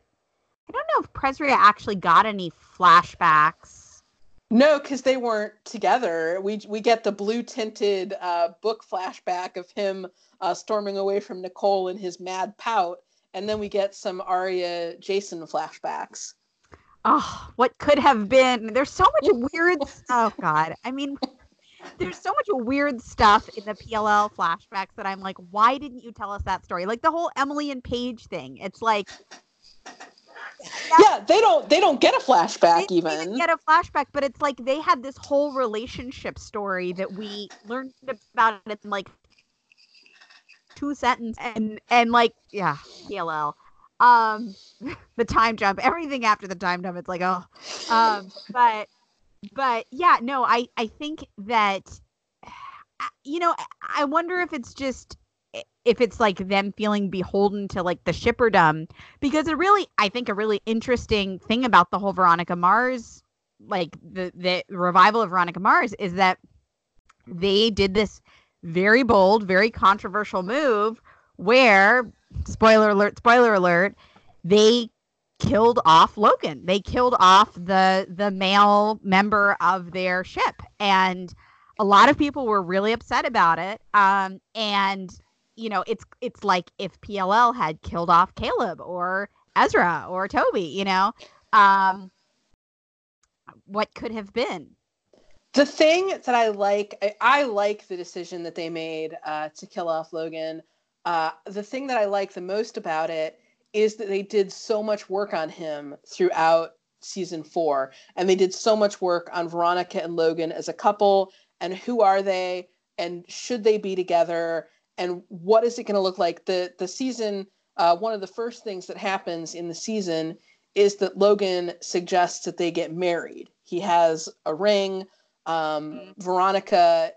Speaker 2: I don't know if Presria actually got any flashbacks.
Speaker 1: No, because they weren't together. We we get the blue tinted uh, book flashback of him uh, storming away from Nicole in his mad pout, and then we get some Aria Jason flashbacks.
Speaker 2: Oh, what could have been? There's so much weird. oh God, I mean, there's so much weird stuff in the PLL flashbacks that I'm like, why didn't you tell us that story? Like the whole Emily and Paige thing. It's like
Speaker 1: yeah, they don't they don't get a flashback even.
Speaker 2: get a flashback, but it's like they had this whole relationship story that we learned about it in like two sentences and and like yeah, PLL. Um the time jump, everything after the time jump, it's like oh. Um but but yeah, no, I I think that you know, I wonder if it's just if it's like them feeling beholden to like the shipperdom because a really I think a really interesting thing about the whole Veronica Mars like the the revival of Veronica Mars is that they did this very bold, very controversial move where spoiler alert, spoiler alert, they killed off Logan. They killed off the the male member of their ship, and a lot of people were really upset about it. Um, and you know, it's it's like if PLL had killed off Caleb or Ezra or Toby. You know, um, what could have been.
Speaker 1: The thing that I like, I, I like the decision that they made uh, to kill off Logan. Uh, the thing that I like the most about it is that they did so much work on him throughout season four. And they did so much work on Veronica and Logan as a couple and who are they and should they be together and what is it going to look like? The the season, uh, one of the first things that happens in the season is that Logan suggests that they get married. He has a ring. Um, mm-hmm. Veronica,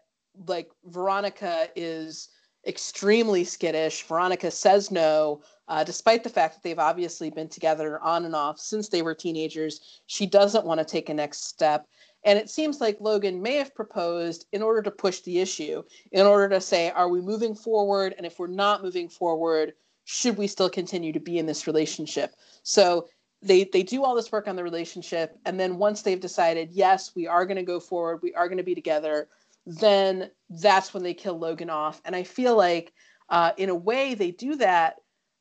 Speaker 1: like Veronica, is extremely skittish. Veronica says no, uh, despite the fact that they've obviously been together on and off since they were teenagers. She doesn't want to take a next step. And it seems like Logan may have proposed in order to push the issue, in order to say, are we moving forward? And if we're not moving forward, should we still continue to be in this relationship? So they they do all this work on the relationship and then once they've decided yes we are going to go forward we are going to be together then that's when they kill Logan off. And I feel like, uh, in a way, they do that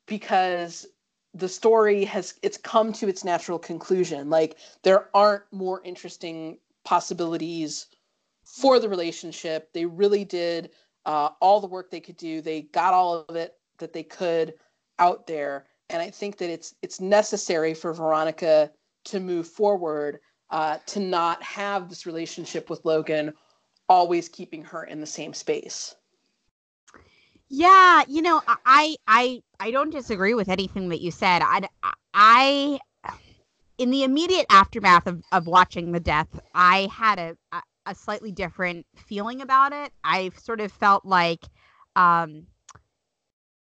Speaker 1: because the story has it's come to its natural conclusion. Like there aren't more interesting possibilities for the relationship. They really did uh, all the work they could do. They got all of it that they could out there, and I think that it's it's necessary for Veronica to move forward uh, to not have this relationship with Logan always keeping her in the same space.
Speaker 2: Yeah, you know, I I I don't disagree with anything that you said. I I in the immediate aftermath of, of watching the death, I had a, a slightly different feeling about it. I sort of felt like um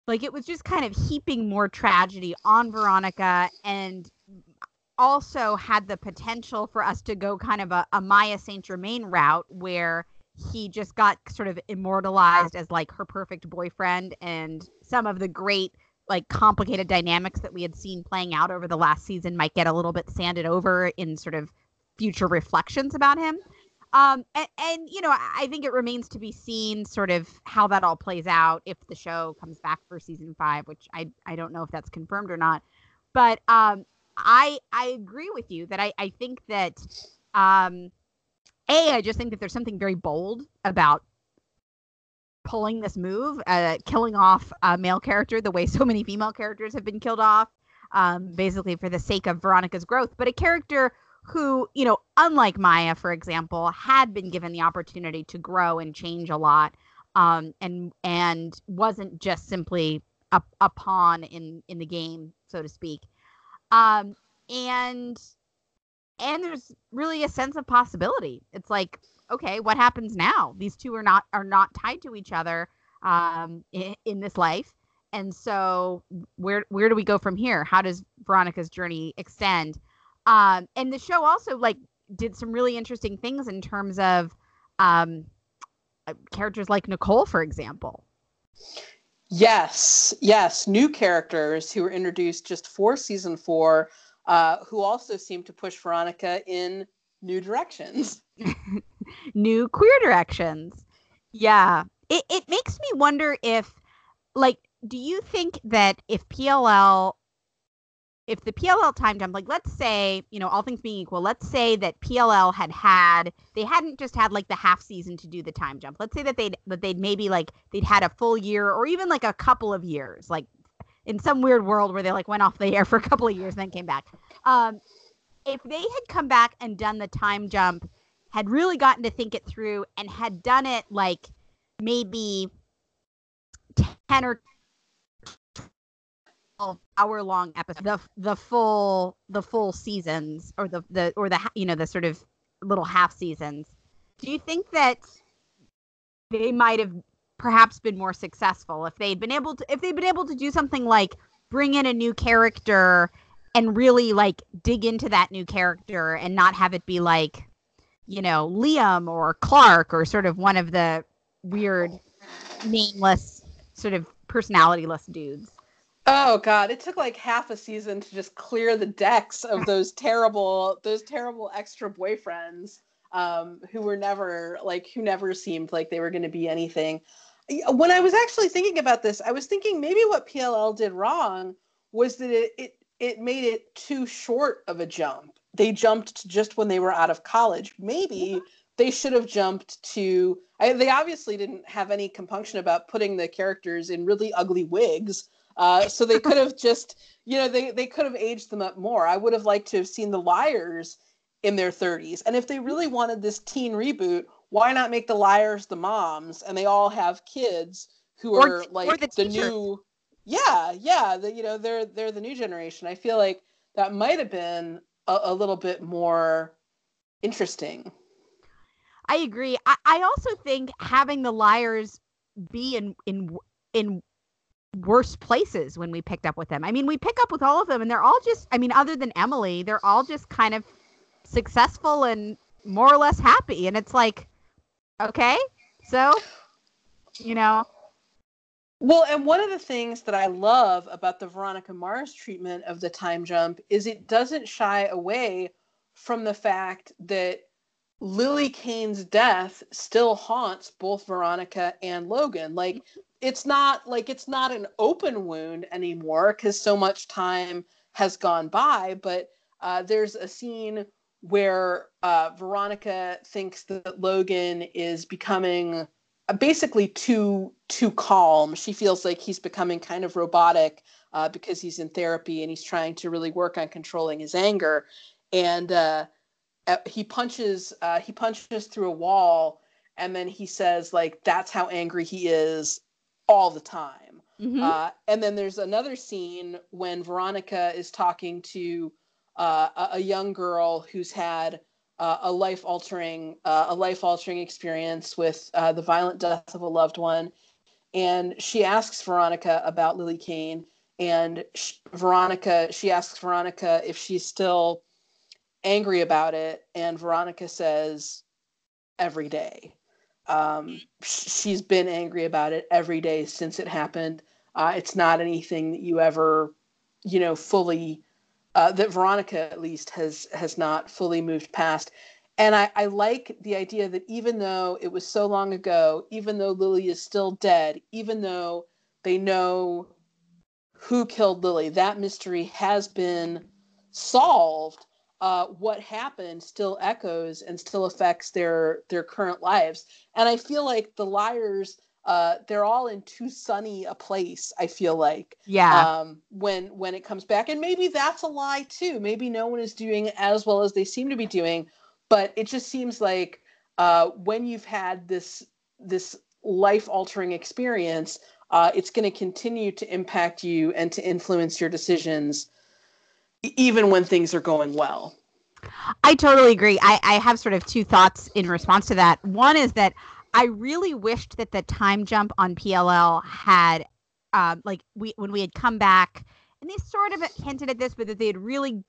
Speaker 2: like it was just kind of heaping more tragedy on Veronica and also had the potential for us to go kind of a, a Maya Saint Germain route where he just got sort of immortalized as like her perfect boyfriend and some of the great like complicated dynamics that we had seen playing out over the last season might get a little bit sanded over in sort of future reflections about him. Um, and, and you know, I, think it remains to be seen sort of how that all plays out if the show comes back for season five, which I I don't know if that's confirmed or not. But um, I I agree with you that I I think that um, a I just think that there's something very bold about pulling this move, uh, killing off a male character the way so many female characters have been killed off, um, basically for the sake of Veronica's growth. But a character who, you know, unlike Maya, for example, had been given the opportunity to grow and change a lot, um, and and wasn't just simply a, a pawn in in the game, so to speak. Um, and and there's really a sense of possibility. It's like, okay, what happens now? These two are not are not tied to each other um, in, in this life, and so where where do we go from here? How does Veronica's journey extend? Um, and the show also like did some really interesting things in terms of um, uh, characters like Nicole, for example.
Speaker 1: Yes, yes, new characters who were introduced just for season four, uh, who also seem to push Veronica in new directions,
Speaker 2: new queer directions. Yeah, it it makes me wonder if, like, do you think that if PLL if the PLL time jump, like let's say, you know, all things being equal, let's say that PLL had had, they hadn't just had like the half season to do the time jump. Let's say that they'd, that they'd maybe like, they'd had a full year or even like a couple of years, like in some weird world where they like went off the air for a couple of years and then came back. Um, if they had come back and done the time jump, had really gotten to think it through and had done it like maybe 10 or hour long episode the the full the full seasons or the the or the you know the sort of little half seasons. Do you think that they might have perhaps been more successful if they'd been able to if they'd been able to do something like bring in a new character and really like dig into that new character and not have it be like you know Liam or Clark or sort of one of the weird nameless sort of personalityless dudes
Speaker 1: Oh god, it took like half a season to just clear the decks of those terrible those terrible extra boyfriends um, who were never like who never seemed like they were going to be anything. When I was actually thinking about this, I was thinking maybe what PLL did wrong was that it it, it made it too short of a jump. They jumped just when they were out of college. Maybe they should have jumped to I, they obviously didn't have any compunction about putting the characters in really ugly wigs uh, so they could have just, you know, they, they could have aged them up more. I would have liked to have seen the liars in their 30s. And if they really wanted this teen reboot, why not make the liars the moms and they all have kids who or, are like the, the new yeah yeah the, you know they're they're the new generation i feel like that might have been a, a little bit more interesting
Speaker 2: i agree I, I also think having the liars be in in in worse places when we picked up with them. I mean, we pick up with all of them and they're all just I mean, other than Emily, they're all just kind of successful and more or less happy. And it's like, okay, so, you know.
Speaker 1: Well, and one of the things that I love about the Veronica Mars treatment of the time jump is it doesn't shy away from the fact that Lily Kane's death still haunts both Veronica and Logan. Like it's not like it's not an open wound anymore because so much time has gone by but uh, there's a scene where uh, veronica thinks that logan is becoming basically too too calm she feels like he's becoming kind of robotic uh, because he's in therapy and he's trying to really work on controlling his anger and uh, uh, he punches he punches through a wall and then he says like that's how angry he is all the time. Mm-hmm. Uh, and then there's another scene when Veronica is talking to uh, a, a, young girl who's had uh, a life altering uh, a life altering experience with uh, the violent death of a loved one, and she asks Veronica about Lily Kane, and sh- Veronica she asks Veronica if she's still angry about it, and Veronica says every day. Um, she's been angry about it every day since it happened. Uh, it's not anything that you ever, you know, fully uh, that Veronica at least has has not fully moved past. And I, I like the idea that even though it was so long ago, even though Lily is still dead, even though they know who killed Lily, that mystery has been solved. Uh, what happened still echoes and still affects their their current lives. And I feel like the liars uh, they're all in too sunny a place. I feel like,
Speaker 2: yeah.
Speaker 1: Um, when when it comes back, and maybe that's a lie too. Maybe no one is doing as well as they seem to be doing, but it just seems like uh, when you've had this this life altering experience, uh, it's going to continue to impact you and to influence your decisions, even when things are going well.
Speaker 2: I totally agree. I, I have sort of two thoughts in response to that. One is that I really wished that the time jump on PLL had, um, like we when we had come back, and they sort of hinted at this, but that they had really,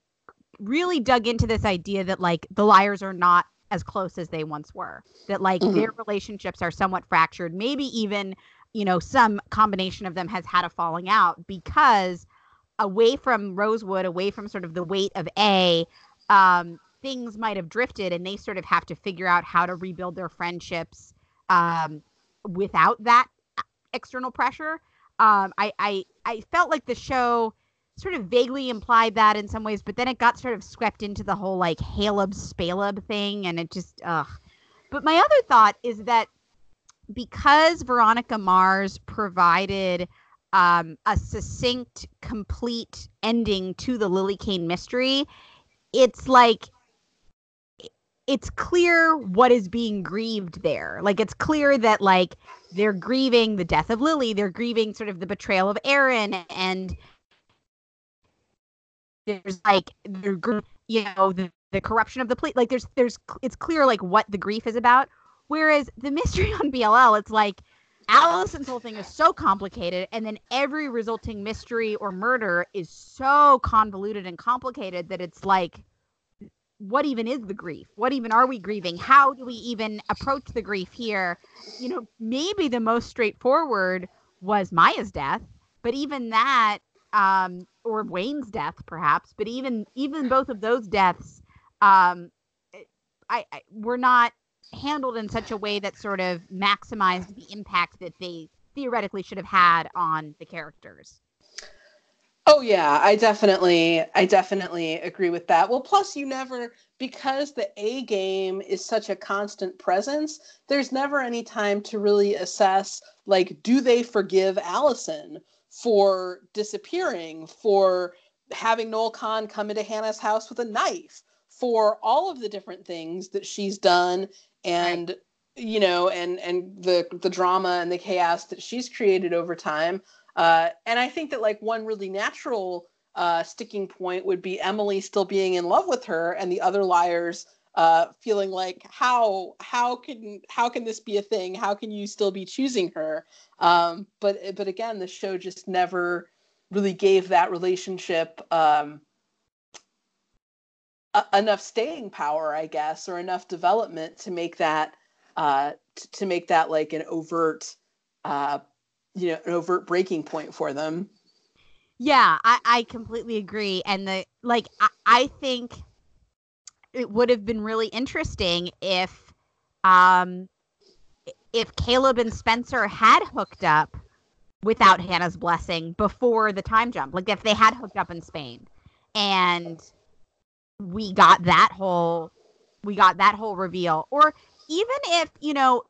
Speaker 2: really dug into this idea that like the liars are not as close as they once were. That like mm-hmm. their relationships are somewhat fractured. Maybe even you know some combination of them has had a falling out because away from Rosewood, away from sort of the weight of A, um, things might have drifted, and they sort of have to figure out how to rebuild their friendships um, without that external pressure. Um, I, I I felt like the show sort of vaguely implied that in some ways, but then it got sort of swept into the whole like Haleb Spaleb thing, and it just ugh. But my other thought is that because Veronica Mars provided um, a succinct, complete ending to the Lily Kane mystery, it's like it's clear what is being grieved there. Like it's clear that like they're grieving the death of Lily, they're grieving sort of the betrayal of Aaron and there's like they're you know the, the corruption of the police like there's there's it's clear like what the grief is about. Whereas the mystery on PLL it's like Alison's whole thing is so complicated and then every resulting mystery or murder is so convoluted and complicated that it's like what even is the grief? What even are we grieving? How do we even approach the grief here? You know, maybe the most straightforward was Maya's death, but even that, um, or Wayne's death, perhaps, but even even both of those deaths, um, I, I were not handled in such a way that sort of maximized the impact that they theoretically should have had on the characters.
Speaker 1: Oh yeah, I definitely I definitely agree with that. Well, plus you never because the A game is such a constant presence, there's never any time to really assess like do they forgive Alison for disappearing, for having Noel Kahn come into Hanna's house with a knife, for all of the different things that she's done and right. you know and and the the drama and the chaos that she's created over time uh, and I think that like one really natural uh, sticking point would be Emily still being in love with her, and the other liars uh, feeling like how how can how can this be a thing? How can you still be choosing her? Um, but but again, the show just never really gave that relationship um, enough staying power, I guess, or enough development to make that uh, t- to make that like an overt uh, you know an overt breaking point for them.
Speaker 2: Yeah i, I completely agree. And the like I, I think it would have been really interesting if um if caleb and spencer had hooked up without hanna's blessing before the time jump. Like if they had hooked up in spain and we got that whole we got that whole reveal. Or even if you know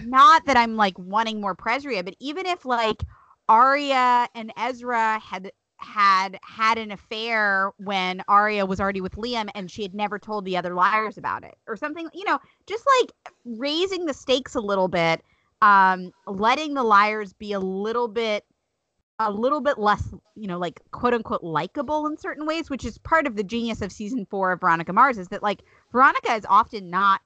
Speaker 2: not that I'm like wanting more Presria, but even if like Aria and Ezra had had had an affair when Aria was already with Liam and she had never told the other liars about it or something, you know, just like raising the stakes a little bit, um, letting the liars be a little bit a little bit less, you know, like quote unquote likable in certain ways, which is part of the genius of season four of Veronica Mars, is that like Veronica is often not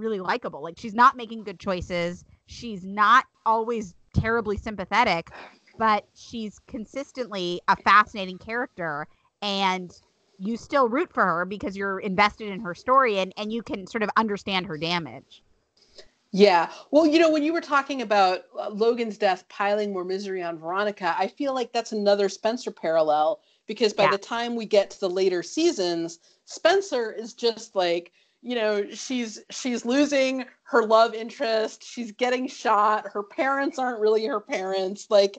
Speaker 2: really likable. Like she's not making good choices. She's not always terribly sympathetic, but she's consistently a fascinating character and you still root for her because you're invested in her story and, and you can sort of understand her damage.
Speaker 1: Yeah. Well, you know, when you were talking about uh, Logan's death piling more misery on Veronica, I feel like that's another Spencer parallel because by
Speaker 2: Yeah.
Speaker 1: the time we get to the later seasons, Spencer is just like, you know, she's she's losing her love interest, she's getting shot, her parents aren't really her parents, like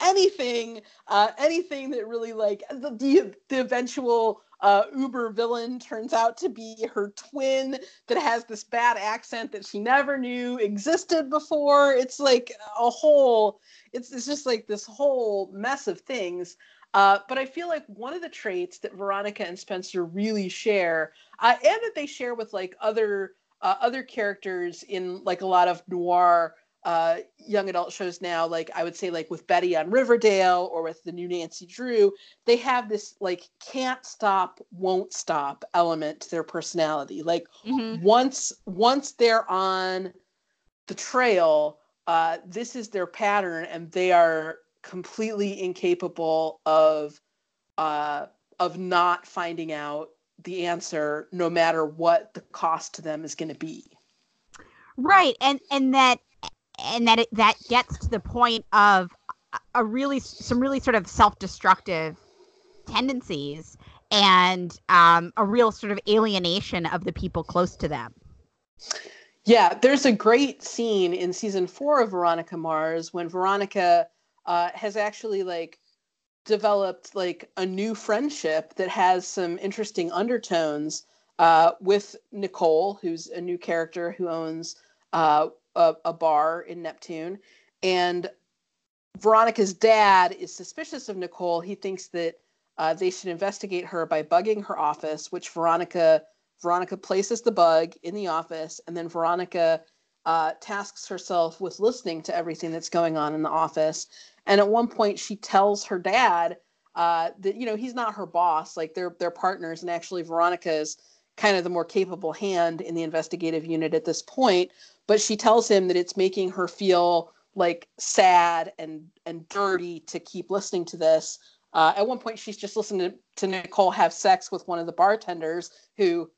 Speaker 1: anything uh anything that really like the the, the eventual uh, Uber villain turns out to be her twin that has this bad accent that she never knew existed before. It's like a whole, it's, it's just like this whole mess of things. Uh, but I feel like one of the traits that Veronica and Spencer really share, uh, and that they share with like other uh, other characters in like a lot of noir uh, young adult shows now, like I would say, like with Betty on Riverdale or with the new Nancy Drew, they have this like can't stop, won't stop element to their personality. Like
Speaker 2: Mhm.
Speaker 1: once once they're on the trail, uh, this is their pattern, and they are completely incapable of uh, of not finding out the answer, no matter what the cost to them is going to be.
Speaker 2: Right, and and that and that it, that gets to the point of a- really some really sort of self-destructive tendencies and um, a real sort of alienation of the people close to them.
Speaker 1: Yeah, there's a great scene in season four of Veronica Mars when Veronica uh, has actually like developed like a new friendship that has some interesting undertones uh, with Nicole, who's a new character who owns uh, a, a bar in Neptune, and Veronica's dad is suspicious of Nicole. He thinks that uh, they should investigate her by bugging her office, which Veronica Veronica places the bug in the office, and then Veronica uh, tasks herself with listening to everything that's going on in the office. And at one point, she tells her dad uh, that you know he's not her boss, like they're they're partners, and actually Veronica is kind of the more capable hand in the investigative unit at this point. But she tells him that it's making her feel like sad and and dirty to keep listening to this. Uh, at one point, she's just listening to, to Nicole have sex with one of the bartenders who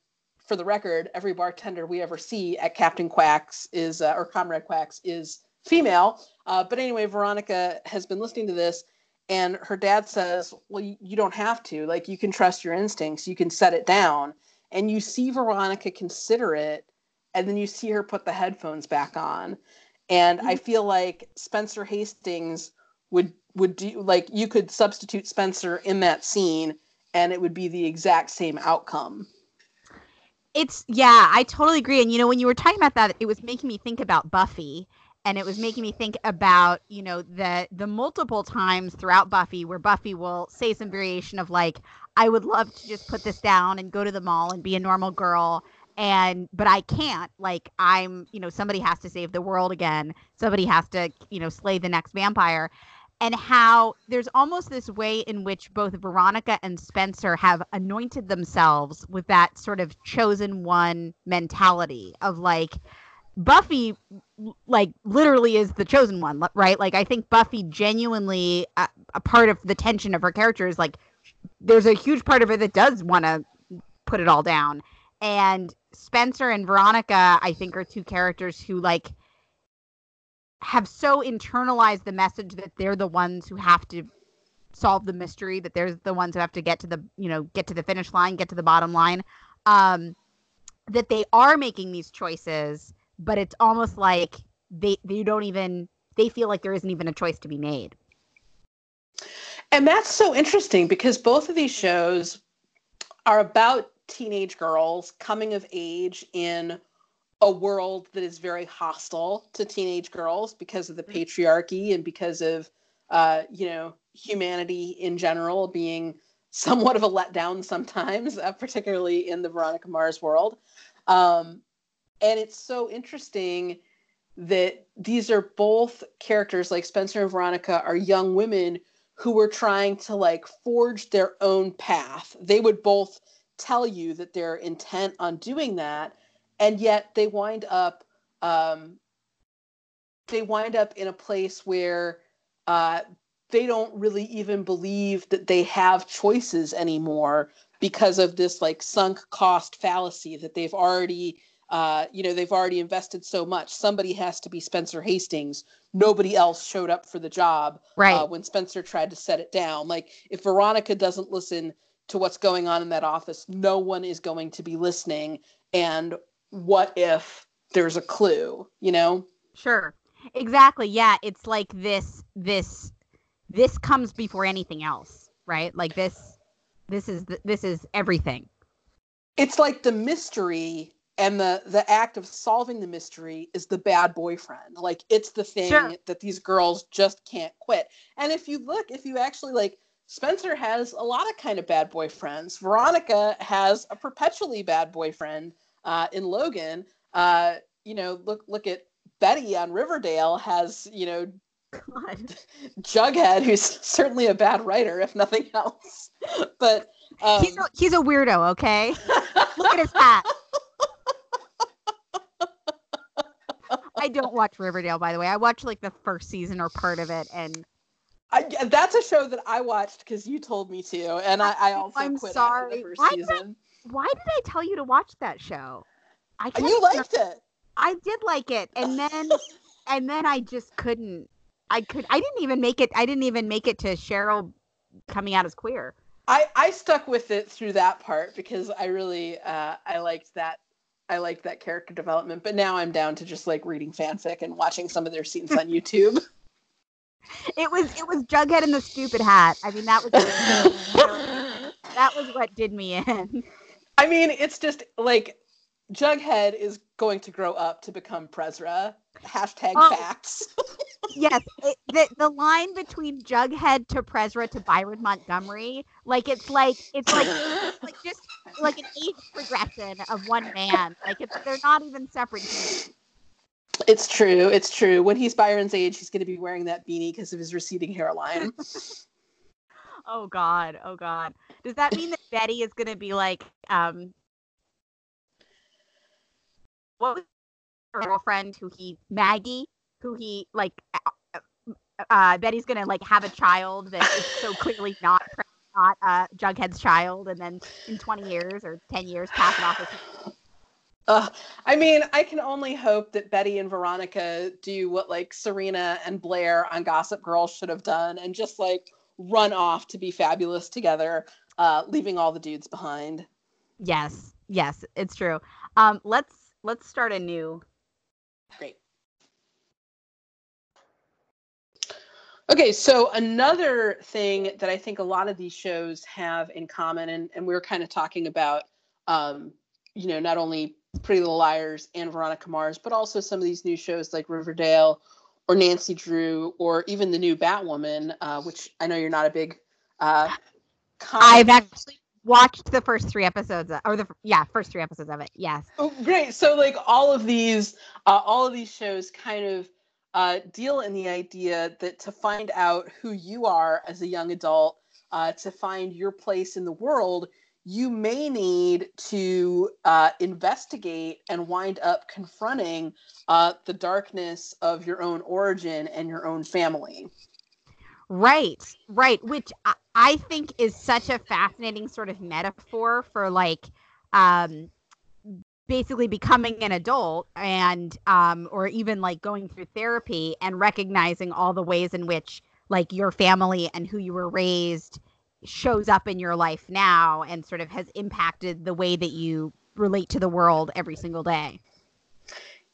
Speaker 1: for the record, every bartender we ever see at Captain Quacks is, uh, or Comrade Quacks is female. Uh, but anyway, Veronica has been listening to this, and her dad says, Well, you, you don't have to. Like, you can trust your instincts, you can set it down. And you see Veronica consider it, and then you see her put the headphones back on. And I feel like Spencer Hastings would would do like you could substitute Spencer in that scene and it would be the exact same outcome.
Speaker 2: It's yeah, I totally agree. And you know, when you were talking about that, it was making me think about Buffy, and it was making me think about you know the the multiple times throughout Buffy where Buffy will say some variation of like, I would love to just put this down and go to the mall and be a normal girl, and but I can't. Like I'm, you know, somebody has to save the world again. Somebody has to, you know, slay the next vampire. And how there's almost this way in which both Veronica and Spencer have anointed themselves with that sort of chosen one mentality of like Buffy, like literally is the chosen one, right? Like I think Buffy genuinely, uh, a part of the tension of her character is like there's a huge part of her that does want to put it all down. And Spencer and Veronica, I think, are two characters who like have so internalized the message that they're the ones who have to solve the mystery, that they're the ones who have to get to the, you know, get to the finish line, get to the bottom line. Um, that they are making these choices, but it's almost like they they don't even they feel like there isn't even a choice to be made.
Speaker 1: And that's so interesting because both of these shows are about teenage girls coming of age in a world that is very hostile to teenage girls because of the patriarchy and because of uh, you know humanity in general being somewhat of a letdown sometimes, uh, particularly in the Veronica Mars world. Um, and it's so interesting that these are both characters like Spencer and Veronica are young women who were trying to like forge their own path. They would both tell you that they're intent on doing that, and yet they wind up um, they wind up in a place where uh, they don't really even believe that they have choices anymore because of this like sunk cost fallacy that they've already uh, you know, they've already invested so much. Somebody has to be Spencer Hastings. Nobody else showed up for the job uh,
Speaker 2: Right.
Speaker 1: uh, when Spencer tried to set it down. Like, if Veronica doesn't listen to what's going on in that office, no one is going to be listening. And what if there's a clue, you know?
Speaker 2: Sure. Exactly. Yeah, it's like this this this comes before anything else, right? Like this this is this is everything.
Speaker 1: It's like the mystery and the the act of solving the mystery is the bad boyfriend. Like it's the thing
Speaker 2: Sure.
Speaker 1: that these girls just can't quit. And if you look, if you actually like Spencer has a lot of kind of bad boyfriends. Veronica has a perpetually bad boyfriend uh, in Logan. Uh, you know, look look at Betty on Riverdale has, you know,
Speaker 2: God.
Speaker 1: Jughead, who's certainly a bad writer, if nothing else. But um,
Speaker 2: he's a, he's a weirdo, okay? Look at his hat. I don't watch Riverdale, by the way. I watched like the first season or part of it, and
Speaker 1: I, that's a show that I watched because you told me to, and I, I also
Speaker 2: I'm
Speaker 1: quit
Speaker 2: sorry.
Speaker 1: the first
Speaker 2: Why did I- why did I tell you to watch that show? I
Speaker 1: you liked it.
Speaker 2: I did like it, and then and then I just couldn't. I could. I didn't even make it. I didn't even make it to Cheryl coming out as queer.
Speaker 1: I, I stuck with it through that part because I really uh, I liked that I liked that character development. But now I'm down to just like reading fanfic and watching some of their scenes on YouTube.
Speaker 2: It was it was Jughead in the stupid hat. I mean that was that was what did me in.
Speaker 1: I mean, it's just like Jughead is going to grow up to become Prezra. Hashtag
Speaker 2: Oh.
Speaker 1: facts.
Speaker 2: Yes, it, the the line between Jughead to Prezra to Byron Montgomery, like it's like it's like like just like an age progression of one man. Like it's they're not even separate. humans.
Speaker 1: It's true. It's true. When he's Byron's age, he's going to be wearing that beanie because of his receding hairline.
Speaker 2: Oh God, oh God. Does that mean that Betty is gonna be like um what was her girlfriend who he Maggie who he like uh, Betty's gonna like have a child that is so clearly not not uh Jughead's child and then in 20 years or 10 years pass it off as
Speaker 1: Uh, I mean, I can only hope that Betty and Veronica do what like Serena and Blair on Gossip Girl should have done and just like run off to be fabulous together, uh, leaving all the dudes behind.
Speaker 2: Yes, yes, it's true. Um let's let's start anew.
Speaker 1: Great. Okay, so another thing that I think a lot of these shows have in common, and, and we were kind of talking about, um, you know, not only Pretty Little Liars and Veronica Mars, but also some of these new shows like Riverdale or Nancy Drew or even the new Batwoman, uh, which I know you're not a big. Uh,
Speaker 2: I've actually watched the first 3 episodes of- or the yeah, first 3 episodes of it. Yes.
Speaker 1: Oh, great. So like all of these, uh, all of these shows kind of uh, deal in the idea that to find out who you are as a young adult, uh, to find your place in the world, you may need to uh, investigate and wind up confronting uh, the darkness of your own origin and your own family.
Speaker 2: Right, right. Which I, I think is such a fascinating sort of metaphor for like, um, basically becoming an adult and, um, or even like going through therapy and recognizing all the ways in which like your family and who you were raised shows up in your life now and sort of has impacted the way that you relate to the world every single day.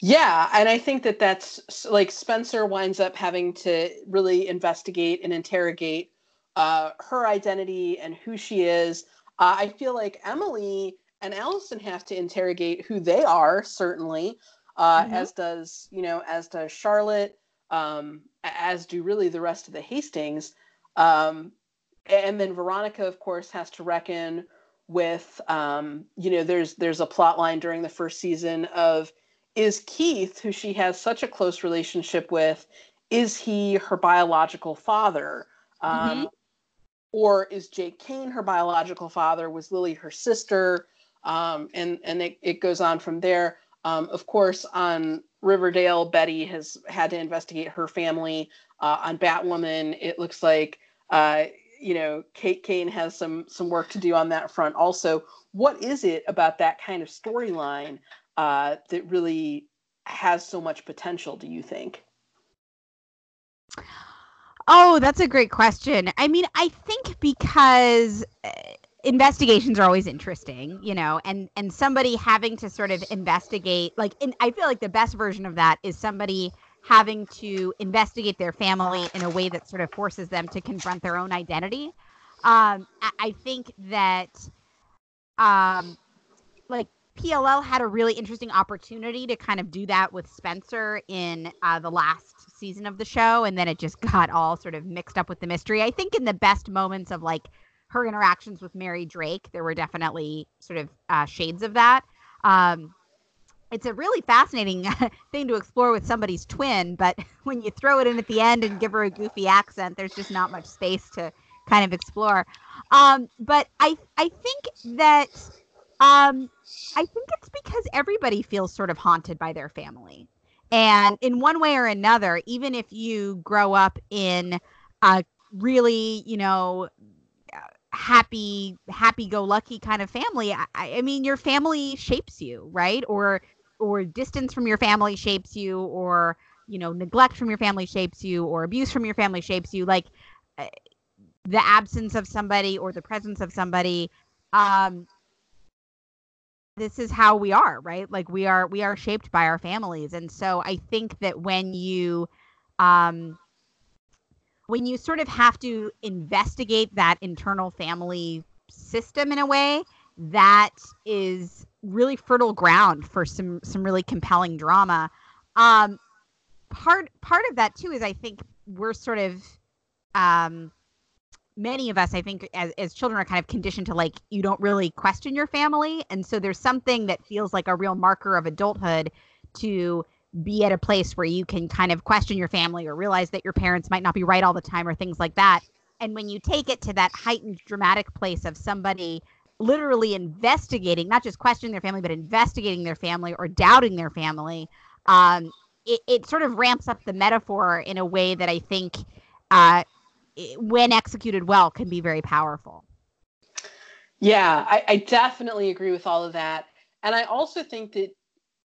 Speaker 1: Yeah, and I think that that's like Spencer winds up having to really investigate and interrogate uh, her identity and who she is. Uh, I feel like Emily and Alison have to interrogate who they are, certainly, uh,
Speaker 2: Mhm.
Speaker 1: as does you know, as does Charlotte, um, as do really the rest of the Hastings. Um, and then Veronica, of course, has to reckon with um, you know, there's there's a plot line during the first season of is Keith, who she has such a close relationship with, is he her biological father? Um, Or is Jake Kane her biological father? Was Lily her sister? Um, and and it, it goes on from there. Um, of course, on Riverdale, Betty has had to investigate her family. Uh, on Batwoman, it looks like uh, you know Kate Kane has some some work to do on that front. Also, what is it about that kind of storyline uh, that really has so much potential? Do you think?
Speaker 2: Oh, that's a great question. I mean, I think because uh, investigations are always interesting, you know, and and somebody having to sort of investigate like in, I feel like the best version of that is somebody having to investigate their family in a way that sort of forces them to confront their own identity. Um, I, I think that um, like PLL had a really interesting opportunity to kind of do that with Spencer in uh, the last season of the show, and then it just got all sort of mixed up with the mystery. I think in the best moments of like her interactions with Mary Drake, there were definitely sort of uh, shades of that. Um, it's a really fascinating thing to explore with somebody's twin, but when you throw it in at the end and give her a goofy accent, there's just not much space to kind of explore. Um, but I I think that um, I think it's because everybody feels sort of haunted by their family. And in one way or another, even if you grow up in a really, you know, happy, happy go lucky kind of family, I, I mean, your family shapes you, right? Or, or distance from your family shapes you, or, you know, neglect from your family shapes you, or abuse from your family shapes you. Like, eh, the absence of somebody or the presence of somebody um, this is how we are right like we are we are shaped by our families and so i think that when you um when you sort of have to investigate that internal family system in a way that is really fertile ground for some some really compelling drama. Um part part of that too is i think we're sort of um many of us i think as, as children are kind of conditioned to like you don't really question your family. And so there's something that feels like a real marker of adulthood to be at a place where you can kind of question your family or realize that your parents might not be right all the time or things like that and when you take it to that heightened dramatic place of somebody literally investigating not just questioning their family but investigating their family or doubting their family um, it, it sort of ramps up the metaphor in a way that i think uh, when executed well, can be very powerful.
Speaker 1: Yeah, I, I definitely agree with all of that. And I also think that,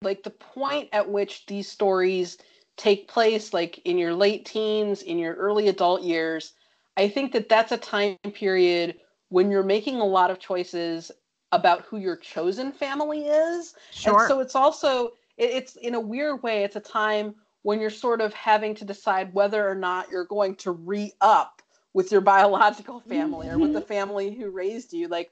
Speaker 1: like, the point at which these stories take place, like in your late teens, in your early adult years, I think that that's a time period when you're making a lot of choices about who your chosen family is. Sure. And so it's also, it's in a weird way, it's a time when you're sort of having to decide whether or not you're going to re up with your biological family or with the mm-hmm. family who raised you. Like,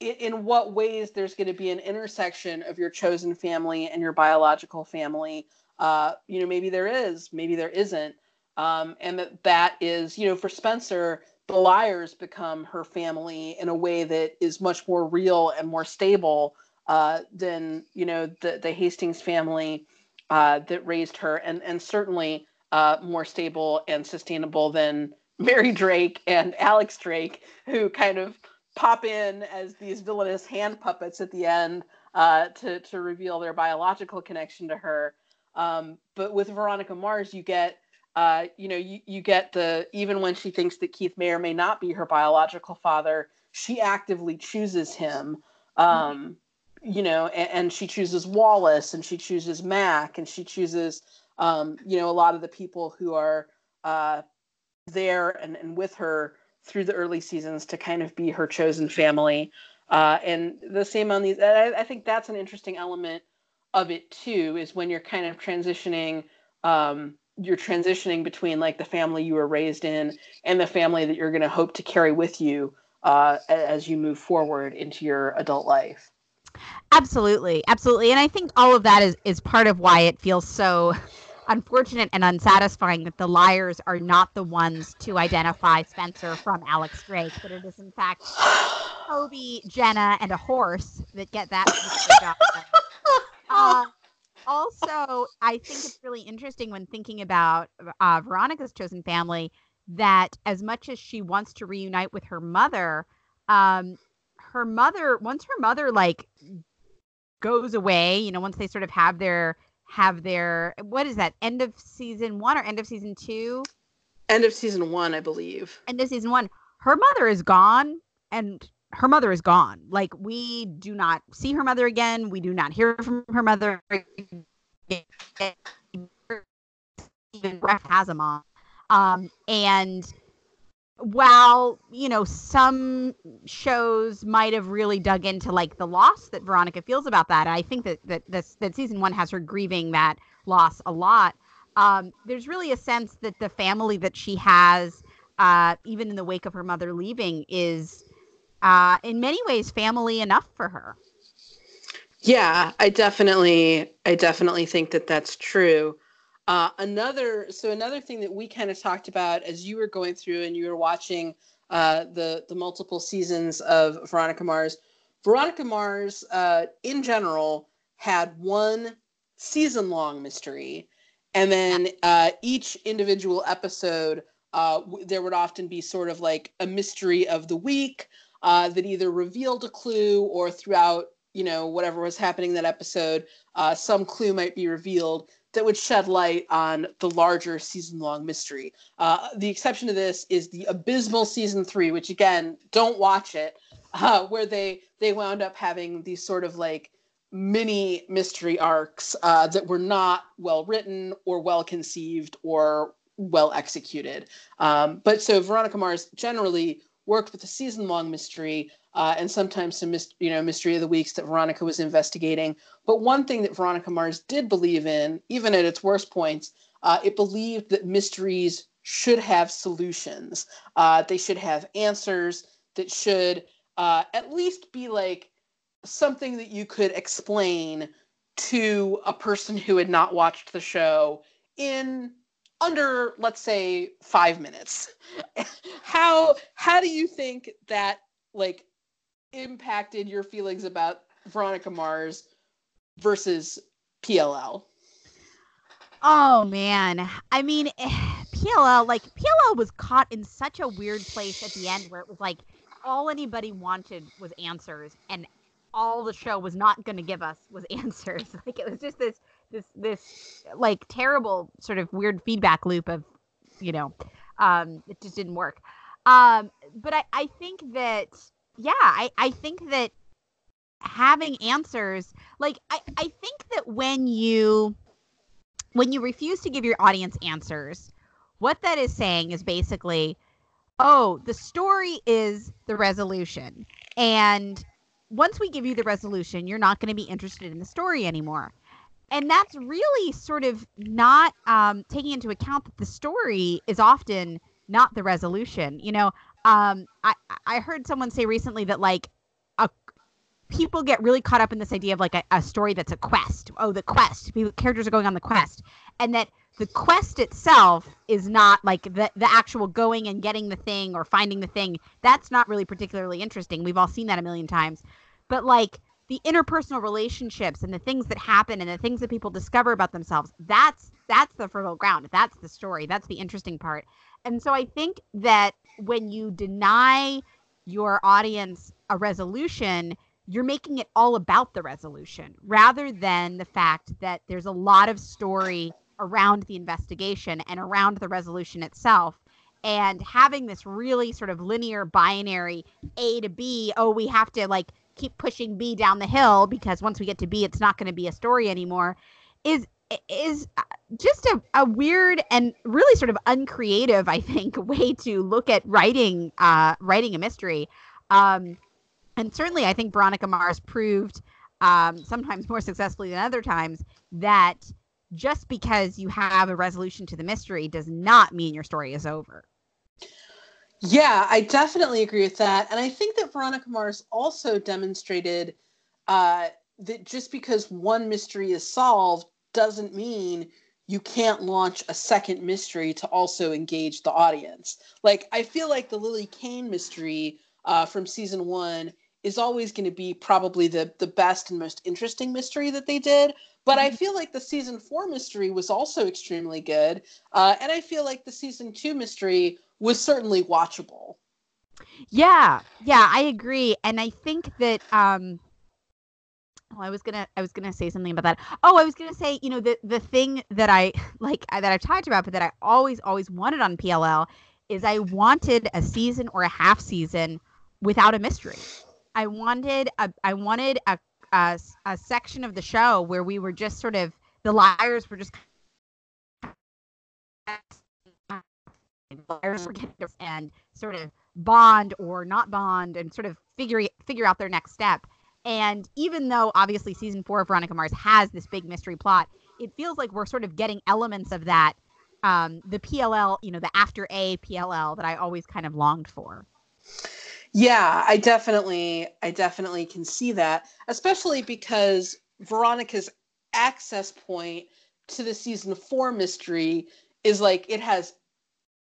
Speaker 1: in what ways there's going to be an intersection of your chosen family and your biological family. Uh, you know, maybe there is, maybe there isn't. Um, and that that is, you know, for Spencer, the liars become her family in a way that is much more real and more stable uh, than, you know, the, the Hastings family uh, that raised her, and and certainly uh, more stable and sustainable than Mary Drake and Alex Drake, who kind of pop in as these villainous hand puppets at the end uh, to to reveal their biological connection to her. Um, but with Veronica Mars, you get uh, you know you, you get the even when she thinks that Keith may or may not be her biological father, she actively chooses him. Um, you know, and, and, she chooses Wallace and she chooses Mac and she chooses, um, you know, a lot of the people who are uh, there and, and with her through the early seasons to kind of be her chosen family. Uh, and the same on these, I, I, think that's an interesting element of it too, is when you're kind of transitioning, um, you're transitioning between like the family you were raised in and the family that you're going to hope to carry with you uh, as you move forward into your adult life.
Speaker 2: Absolutely, absolutely, and I think all of that is is part of why it feels so unfortunate and unsatisfying that the liars are not the ones to identify Spencer from Alex Drake, but it is in fact Toby, Jenna, and a horse that get that. Uh, also, I think it's really interesting when thinking about uh, Veronica's chosen family that as much as she wants to reunite with her mother, um, her mother once her mother like goes away, you know, once they sort of have their have their what is that end of season one or end of season two?
Speaker 1: End of season one, I believe.
Speaker 2: End of season one. Her mother is gone, and her mother is gone. Like we do not see her mother again. We do not hear from her mother. Even Brett has a mom. Um, and while you know some shows might have really dug into like the loss that Veronica feels about that, I think that that this that season one has her grieving that loss a lot. Um, there's really a sense that the family that she has, uh, even in the wake of her mother leaving, is uh, in many ways family enough for her.
Speaker 1: Yeah, I definitely, I definitely think that that's true. Uh, another, so another thing that we kind of talked about as you were going through and you were watching uh, the the multiple seasons of Veronica Mars. Veronica Mars, uh, in general, had one season long mystery, and then uh, each individual episode, uh, w- there would often be sort of like a mystery of the week uh, that either revealed a clue or throughout you know whatever was happening that episode, some clue might be revealed that would shed light on the larger season long mystery. Uh, the exception to this is the abysmal season three, which again, don't watch it, uh, where they they wound up having these sort of like mini mystery arcs uh, that were not well written or well conceived or well executed. Um, but so Veronica Mars generally worked with a season long mystery uh, and sometimes some you know mystery of the weeks that Veronica was investigating. But one thing that Veronica Mars did believe in, even at its worst points, uh, it believed that mysteries should have solutions. Uh, they should have answers that should uh, at least be like something that you could explain to a person who had not watched the show in under let's say 5 minutes how how do you think that like impacted your feelings about Veronica Mars versus PLL?
Speaker 2: Oh man. I mean, PLL like PLL was caught in such a weird place at the end where it was like all anybody wanted was answers and all the show was not going to give us was answers. Like it was just this this this like terrible sort of weird feedback loop of you know um it just didn't work. Um but I I think that yeah, I, I think that having answers, like I, I think that when you when you refuse to give your audience answers, what that is saying is basically, oh, the story is the resolution. And once we give you the resolution, you're not going to be interested in the story anymore. And that's really sort of not um, taking into account that the story is often not the resolution. You know, um, I I heard someone say recently that like a people get really caught up in this idea of like a, a story that's a quest. Oh, the quest. People, characters are going on the quest, and that the quest itself is not like the the actual going and getting the thing or finding the thing. That's not really particularly interesting. We've all seen that a million times. But like the interpersonal relationships and the things that happen and the things that people discover about themselves, that's that's the fertile ground. That's the story. That's the interesting part. And so I think that when you deny your audience a resolution, you're making it all about the resolution rather than the fact that there's a lot of story around the investigation and around the resolution itself. And having this really sort of linear binary A to B, oh, we have to like keep pushing B down the hill because once we get to B, it's not going to be a story anymore, is is uh, just a, a weird and really sort of uncreative, I think, way to look at writing uh, writing a mystery. Um, and certainly, I think Veronica Mars proved um, sometimes more successfully than other times that just because you have a resolution to the mystery does not mean your story is over.
Speaker 1: Yeah, I definitely agree with that. And I think that Veronica Mars also demonstrated uh, that just because one mystery is solved doesn't mean you can't launch a second mystery to also engage the audience. Like I feel like the Lily Kane mystery uh, from season one is always going to be probably the the best and most interesting mystery that they did. But I feel like the season four mystery was also extremely good, uh, and I feel like the season two mystery was certainly watchable.
Speaker 2: Yeah, yeah, I agree, and I think that um, Oh, I was gonna I was gonna say something about that. Oh, I was gonna say, you know, the the thing that I like that I've talked about, but that I always always wanted on PLL is I wanted a season or a half season without a mystery. I wanted a I wanted a, a a section of the show where we were just sort of the liars were just liars and sort of bond or not bond and sort of figure figure out their next step. And even though obviously season four of Veronica Mars has this big mystery plot, it feels like we're sort of getting elements of that. Um, the PLL, you know, the after A PLL that I always kind of longed for.
Speaker 1: Yeah, I definitely, I definitely can see that, especially because Veronica's access point to the season four mystery is like it has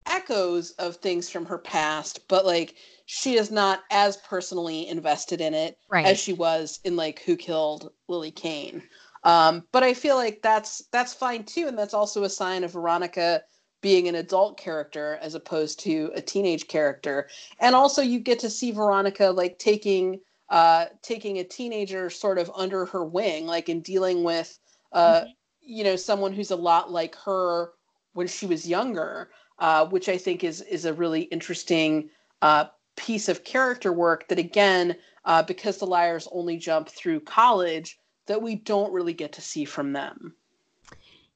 Speaker 1: echoes of things from her past, but like she is not as personally invested in it
Speaker 2: right.
Speaker 1: as she was in like Who Killed Lily Kane. Um, but I feel like that's that's fine too, and that's also a sign of Veronica being an adult character as opposed to a teenage character. And also, you get to see Veronica like taking uh, taking a teenager sort of under her wing, like in dealing with uh, mm-hmm. you know someone who's a lot like her when she was younger uh, which I think is is a really interesting uh, piece of character work that again, uh, because the liars only jump through college, that we don't really get to see from them.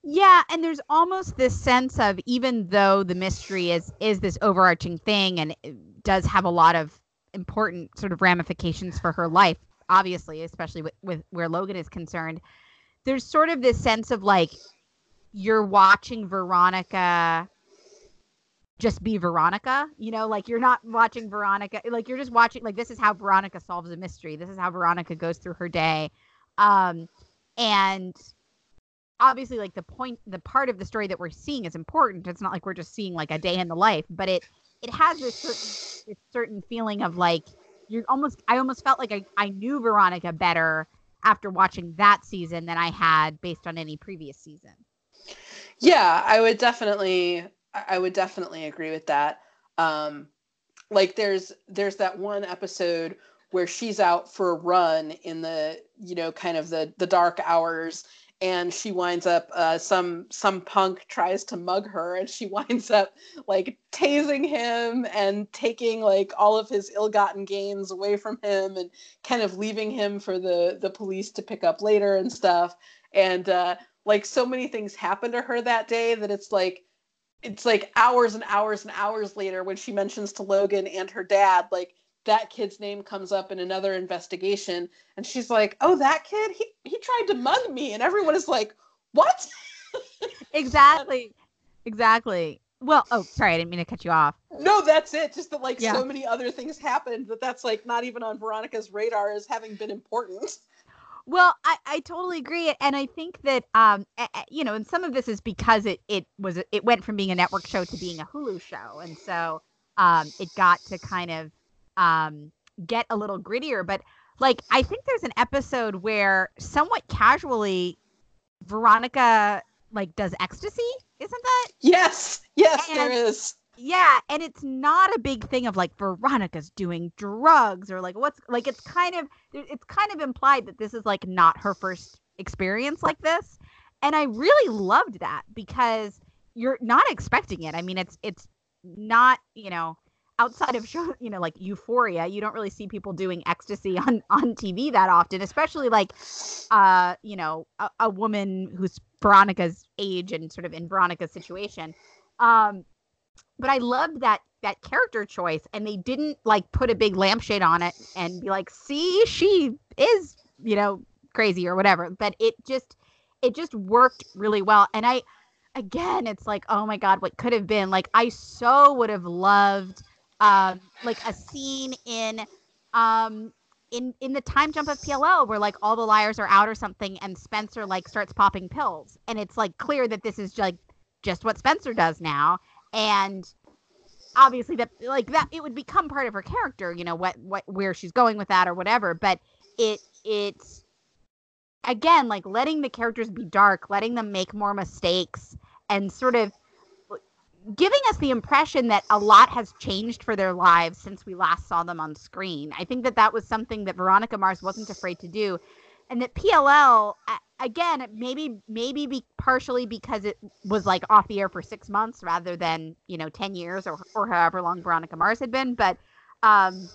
Speaker 2: Yeah, and there's almost this sense of even though the mystery is is this overarching thing and does have a lot of important sort of ramifications for her life, obviously, especially with, with where Logan is concerned, there's sort of this sense of like you're watching Veronica just be Veronica. You know, like you're not watching Veronica, like you're just watching, like this is how Veronica solves a mystery. This is how Veronica goes through her day. Um, and obviously, like the point, the part of the story that we're seeing is important. It's not like we're just seeing like a day in the life, but it it has this certain, this certain feeling of like you're almost. I almost felt like I, I knew Veronica better after watching that season than I had based on any previous season.
Speaker 1: Yeah, I would definitely I would definitely agree with that. Um, like there's there's that one episode where she's out for a run in the you know kind of the the dark hours and she winds up uh, some some punk tries to mug her and she winds up like tasing him and taking like all of his ill-gotten gains away from him and kind of leaving him for the the police to pick up later and stuff and uh, like so many things happen to her that day that it's like it's like hours and hours and hours later when she mentions to Logan and her dad, like that kid's name comes up in another investigation, and she's like, "Oh, that kid, he he tried to mug me," and everyone is like, "What?"
Speaker 2: exactly, exactly. Well, oh, sorry, I didn't mean to cut you off.
Speaker 1: No, that's it. Just that like yeah. so many other things happened that that's like not even on Veronica's radar as having been important.
Speaker 2: Well, I, I totally agree, and I think that um, you know, and some of this is because it it was it went from being a network show to being a Hulu show, and so um, it got to kind of um get a little grittier. But like, I think there's an episode where somewhat casually, Veronica like does ecstasy, isn't that?
Speaker 1: Yes, yes, and, there is.
Speaker 2: Yeah, and it's not a big thing of like Veronica's doing drugs or like what's like it's kind of it's kind of implied that this is like not her first experience like this. And I really loved that because you're not expecting it. I mean, it's it's not, you know, outside of show, you know, like Euphoria, you don't really see people doing ecstasy on on TV that often, especially like uh, you know, a, a woman who's Veronica's age and sort of in Veronica's situation. Um but I loved that that character choice, and they didn't like put a big lampshade on it and be like, "See, she is, you know, crazy or whatever." But it just it just worked really well, and I again, it's like, oh my god, what could have been? Like, I so would have loved um like a scene in um in in the time jump of PLL where like all the liars are out or something and Spencer like starts popping pills and it's like clear that this is like just what Spencer does now and obviously that like that it would become part of her character you know what what where she's going with that or whatever but it it's again like letting the characters be dark letting them make more mistakes and sort of giving us the impression that a lot has changed for their lives since we last saw them on screen. I think that that was something that veronica mars wasn't afraid to do and that pll again, maybe maybe be partially because it was like off the air for six months rather than you know ten years or or however long Veronica Mars had been, but um,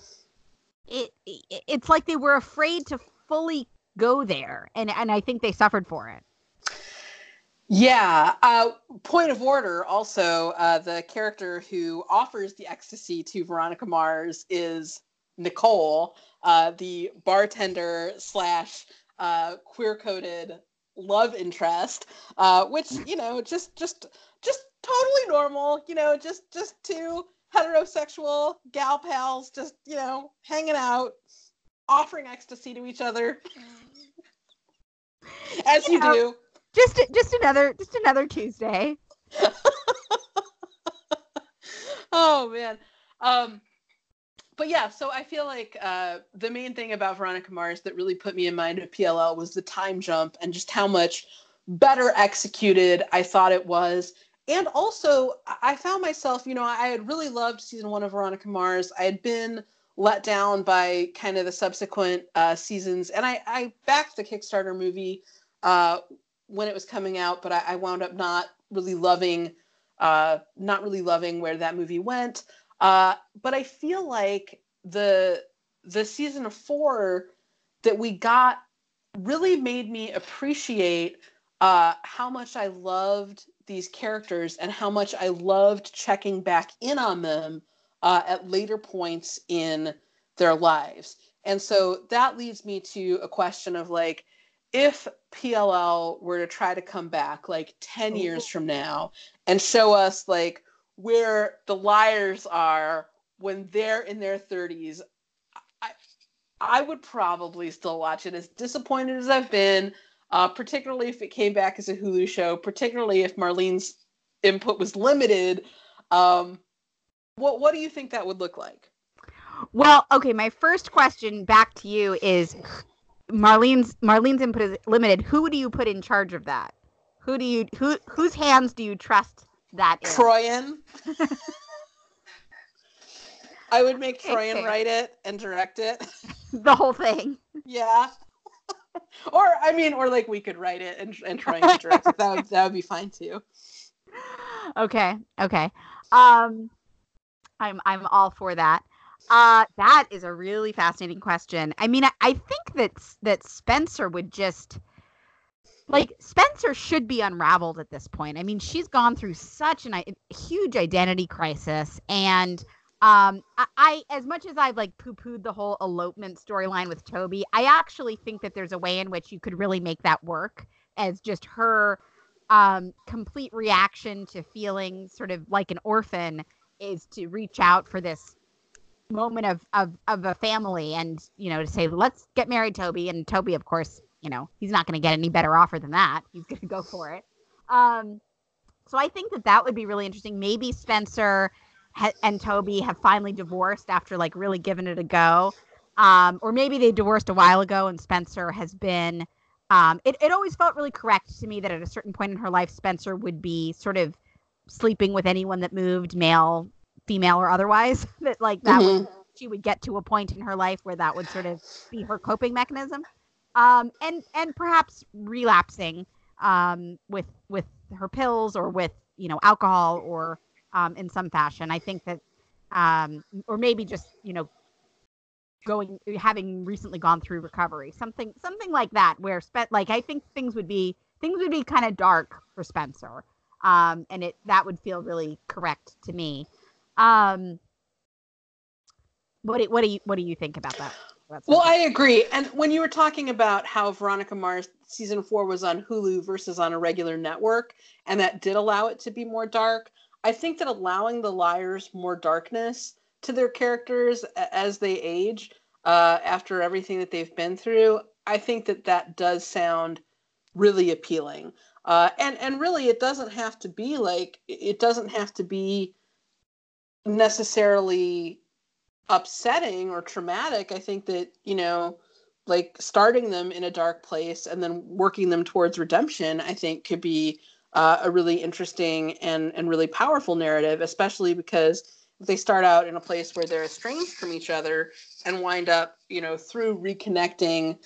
Speaker 2: it, it it's like they were afraid to fully go there, and and I think they suffered for it.
Speaker 1: Yeah. Uh, point of order. Also, uh, the character who offers the ecstasy to Veronica Mars is Nicole, uh, the bartender slash uh, queer coded love interest, uh, which you know just just just totally normal. You know, just just two heterosexual gal pals, just you know hanging out, offering ecstasy to each other, as you, you know, do
Speaker 2: just just another just another Tuesday.
Speaker 1: oh man. Um but yeah, so I feel like uh, the main thing about Veronica Mars that really put me in mind of PLL was the time jump and just how much better executed I thought it was. And also, I found myself, you know, I had really loved season one of Veronica Mars. I had been let down by kind of the subsequent uh, seasons, and I, I backed the Kickstarter movie uh, when it was coming out, but I, I wound up not really loving, uh, not really loving where that movie went. Uh, but I feel like the the season of four that we got really made me appreciate uh, how much I loved these characters and how much I loved checking back in on them uh, at later points in their lives. And so that leads me to a question of like, if PLL were to try to come back like 10 mm-hmm. years from now and show us like where the liars are when they're in their 30s, I, I would probably still watch it as disappointed as I've been, uh, particularly if it came back as a Hulu show, particularly if Marlene's input was limited. Um, what, what do you think that would look like?
Speaker 2: Well, okay, my first question back to you is Marlene's Marlene's input is limited. Who do you put in charge of that? Who do you who whose hands do you trust that
Speaker 1: Troian. I would make Troian write it and direct it.
Speaker 2: The whole thing.
Speaker 1: Yeah. or I mean, or like we could write it and and Troian direct it. That would that would be fine too.
Speaker 2: Okay. Okay. Um, I'm I'm all for that. Uh, that is a really fascinating question. I mean, I, I think that that Spencer would just like Spencer should be unraveled at this point. I mean, she's gone through such an, a huge identity crisis, and um, I, I as much as I've like poo-pooed the whole elopement storyline with Toby, I actually think that there's a way in which you could really make that work as just her um complete reaction to feeling sort of like an orphan is to reach out for this moment of, of of a family and you know to say let's get married toby and toby of course you know he's not going to get any better offer than that. He's going to go for it. Um so i think that that would be really interesting. Maybe spencer ha- and toby have finally divorced after like really giving it a go. Um or maybe they divorced a while ago and spencer has been um it, it always felt really correct to me that at a certain point in her life spencer would be sort of sleeping with anyone that moved male female or otherwise that like that mm-hmm. would she would get to a point in her life where that would sort of be her coping mechanism um, and and perhaps relapsing um, with with her pills or with you know alcohol or um, in some fashion. I think that um, or maybe just you know going having recently gone through recovery something something like that where spent like i think things would be things would be kind of dark for spencer. Um, and it that would feel really correct to me. Um, what do, what do you what do you think about that?
Speaker 1: Well, I agree. And when you were talking about how Veronica Mars season four was on Hulu versus on a regular network, and that did allow it to be more dark, I think that allowing the liars more darkness to their characters as they age uh, after everything that they've been through, I think that that does sound really appealing. Uh, and and really, it doesn't have to be like it doesn't have to be necessarily upsetting or traumatic. I think that, you know, like starting them in a dark place and then working them towards redemption, I think could be uh, a really interesting and, and really powerful narrative, especially because if they start out in a place where they're estranged from each other and wind up, you know, through reconnecting,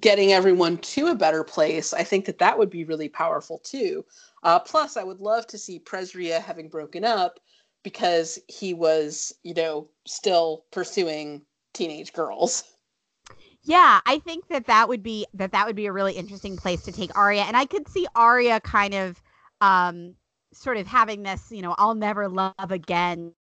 Speaker 1: getting everyone to a better place, I think that that would be really powerful too. Uh, plus, I would love to see Presria having broken up because he was, you know, still pursuing teenage girls.
Speaker 2: Yeah, I think that that would be that that would be a really interesting place to take Aria, and I could see Aria kind of, um, sort of having this, you know, I'll never love again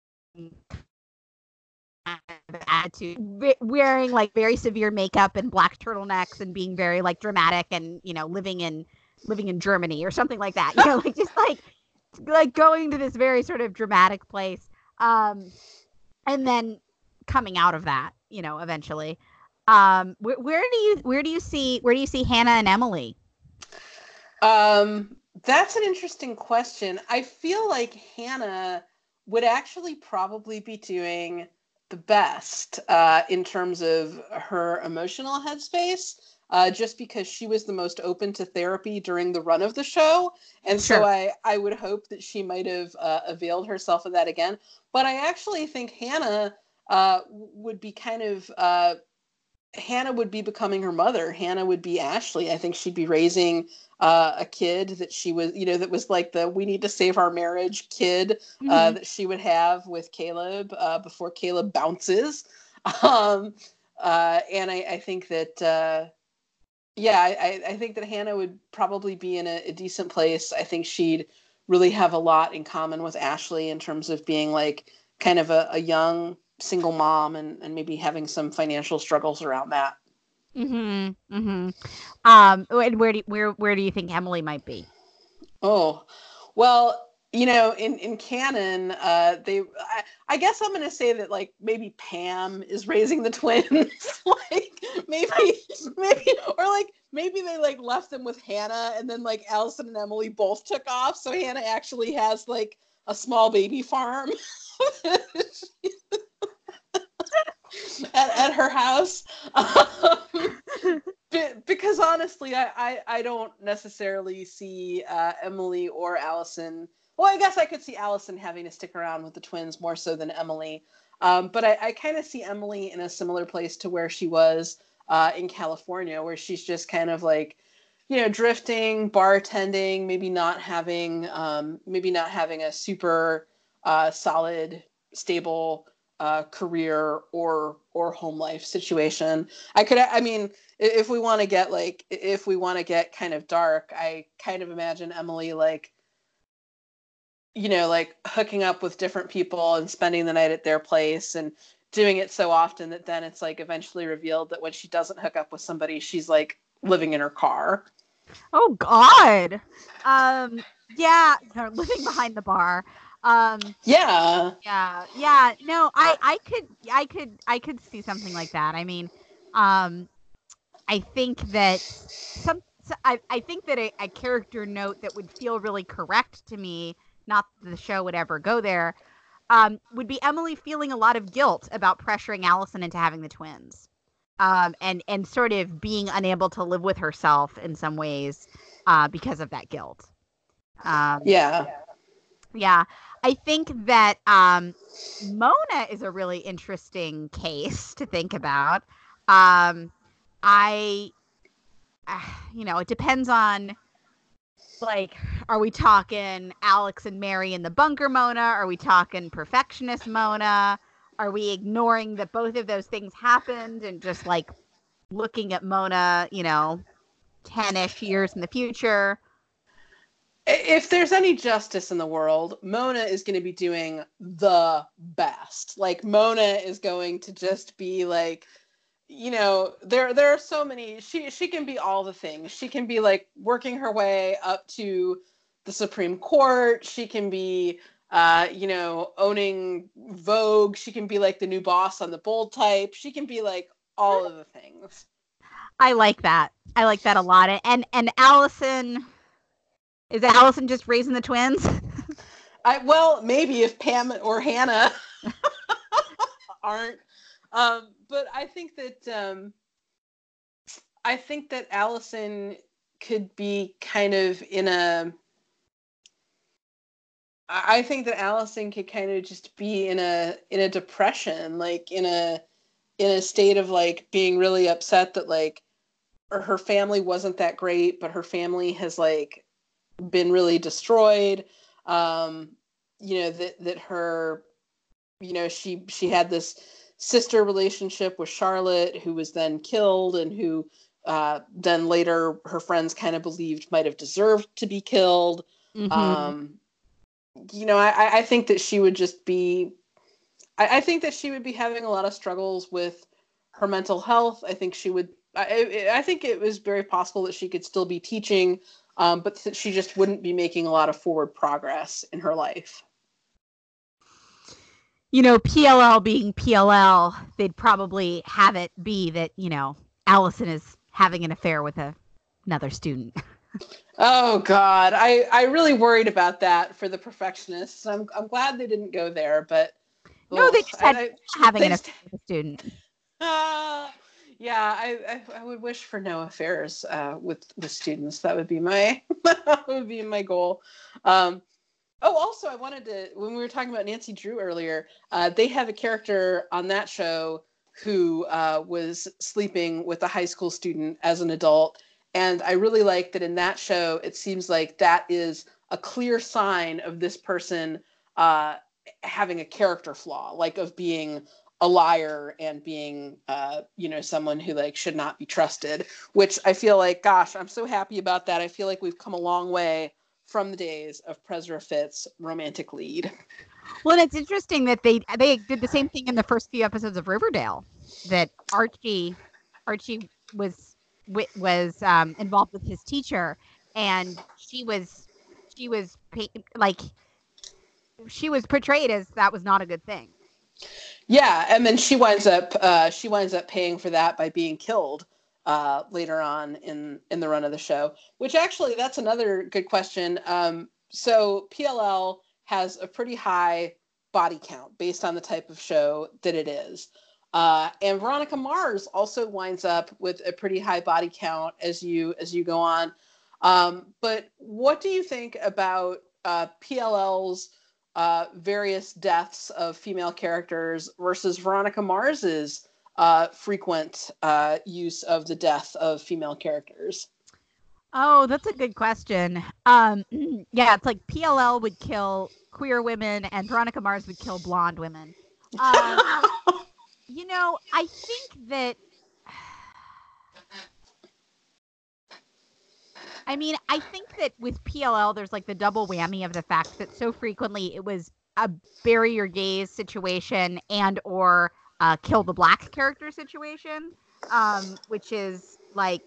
Speaker 2: attitude, wearing like very severe makeup and black turtlenecks and being very like dramatic and you know living in living in Germany or something like that. You know, like just like like going to this very sort of dramatic place, um, and then coming out of that, you know, eventually. Um, where, where do you where do you see where do you see Hanna and Emily?
Speaker 1: Um, that's an interesting question. I feel like Hanna would actually probably be doing the best uh, in terms of her emotional headspace. Uh, just because she was the most open to therapy during the run of the show, and sure. so I I would hope that she might have uh, availed herself of that again. But I actually think Hanna uh, would be kind of uh, Hanna would be becoming her mother. Hanna would be Ashley. I think she'd be raising uh, a kid that she was, you know, that was like the "we need to save our marriage" kid uh, mm-hmm. uh, that she would have with Caleb uh, before Caleb bounces. Um, uh, and I, I, think that, uh, yeah, I, I, think that Hanna would probably be in a, a decent place. I think she'd really have a lot in common with Ashley in terms of being like kind of a, a young single mom and, and maybe having some financial struggles around that.
Speaker 2: Mm-hmm. Mm-hmm. Um, and where do where where do you think Emily might be?
Speaker 1: Oh, well, you know, in in canon, uh, they I, I guess I'm gonna say that like maybe Pam is raising the twins, like maybe maybe or like maybe they like left them with Hanna, and then like Alison and Emily both took off, so Hanna actually has like a small baby farm. at, at her house. Um, because honestly, I, I, I, don't necessarily see uh, Emily or Alison. Well, I guess I could see Alison having to stick around with the twins more so than Emily. Um, but I, I kind of see Emily in a similar place to where she was uh, in California, where she's just kind of like, you know, drifting, bartending, maybe not having, um, maybe not having a super uh, solid, stable uh, career or or home life situation. I could, I mean, if we want to get like, if we want to get kind of dark, I kind of imagine Emily like, you know, like hooking up with different people and spending the night at their place and doing it so often that then it's like eventually revealed that when she doesn't hook up with somebody, she's like living in her car.
Speaker 2: Oh God. Um. Yeah, they're living behind the bar. Um,
Speaker 1: yeah.
Speaker 2: Yeah. Yeah. No, I, I could, I could, I could see something like that. I mean, um, I think that some, I, I think that a, a character note that would feel really correct to me, not that the show would ever go there, um, would be Emily feeling a lot of guilt about pressuring Alison into having the twins. Um, and and sort of being unable to live with herself in some ways uh, because of that guilt.
Speaker 1: Um, yeah.
Speaker 2: Yeah. I think that um, Mona is a really interesting case to think about. Um, I, uh, you know, it depends on like, are we talking Alex and Mary in the bunker Mona? Are we talking perfectionist Mona? Are we ignoring that both of those things happened and just like looking at Mona, you know, 10 ish years in the future?
Speaker 1: if there's any justice in the world, Mona is going to be doing the best. Like Mona is going to just be like you know, there there are so many she she can be all the things. She can be like working her way up to the Supreme Court. She can be uh, you know, owning Vogue. She can be like the new boss on the bold type. She can be like all of the things.
Speaker 2: I like that. I like that a lot. And and Alison is Alison just raising the twins?
Speaker 1: I well, maybe if Pam or Hanna aren't. Um, but I think that um, I think that Alison could be kind of in a. I think that Alison could kind of just be in a in a depression, like in a in a state of like being really upset that like her family wasn't that great, but her family has like been really destroyed. Um, you know that that her, you know, she she had this sister relationship with Charlotte, who was then killed and who uh, then later her friends kind of believed might have deserved to be killed. Mm-hmm. Um, you know, I, I think that she would just be, I, I think that she would be having a lot of struggles with her mental health. I think she would, I, I think it was very possible that she could still be teaching, um, but she just wouldn't be making a lot of forward progress in her life.
Speaker 2: You know, PLL being PLL, they'd probably have it be that, you know, Alison is having an affair with a, another student.
Speaker 1: Oh God, I I really worried about that for the perfectionists. I'm I'm glad they didn't go there, but
Speaker 2: no, they just had I, having an affair with a student.
Speaker 1: Uh, yeah, I, I, I would wish for no affairs uh, with with students. That would be my that would be my goal. Um, oh, also, I wanted to when we were talking about Nancy Drew earlier, uh, they have a character on that show who uh, was sleeping with a high school student as an adult and I really like that in that show, it seems like that is a clear sign of this person uh, having a character flaw, like of being a liar and being, uh, you know, someone who like should not be trusted. Which I feel like, gosh, I'm so happy about that. I feel like we've come a long way from the days of Prez Fitz romantic lead.
Speaker 2: Well, and it's interesting that they they did the same thing in the first few episodes of Riverdale. That Archie Archie was was um, involved with his teacher, and she was she was like she was portrayed as that was not a good thing.
Speaker 1: Yeah, and then she winds up uh, she winds up paying for that by being killed uh, later on in in the run of the show. Which actually, that's another good question. Um, so PLL has a pretty high body count based on the type of show that it is. Uh, and Veronica Mars also winds up with a pretty high body count as you as you go on. Um, but what do you think about uh, PLL's uh, various deaths of female characters versus Veronica Mars's uh, frequent uh, use of the death of female characters?
Speaker 2: Oh, that's a good question. Um, yeah, it's like PLL would kill queer women and Veronica Mars would kill blonde women. Um, you know, I think that. I mean, I think that with PLL, there's like the double whammy of the fact that so frequently it was a bury your gays situation and or uh, kill the black character situation, um, which is like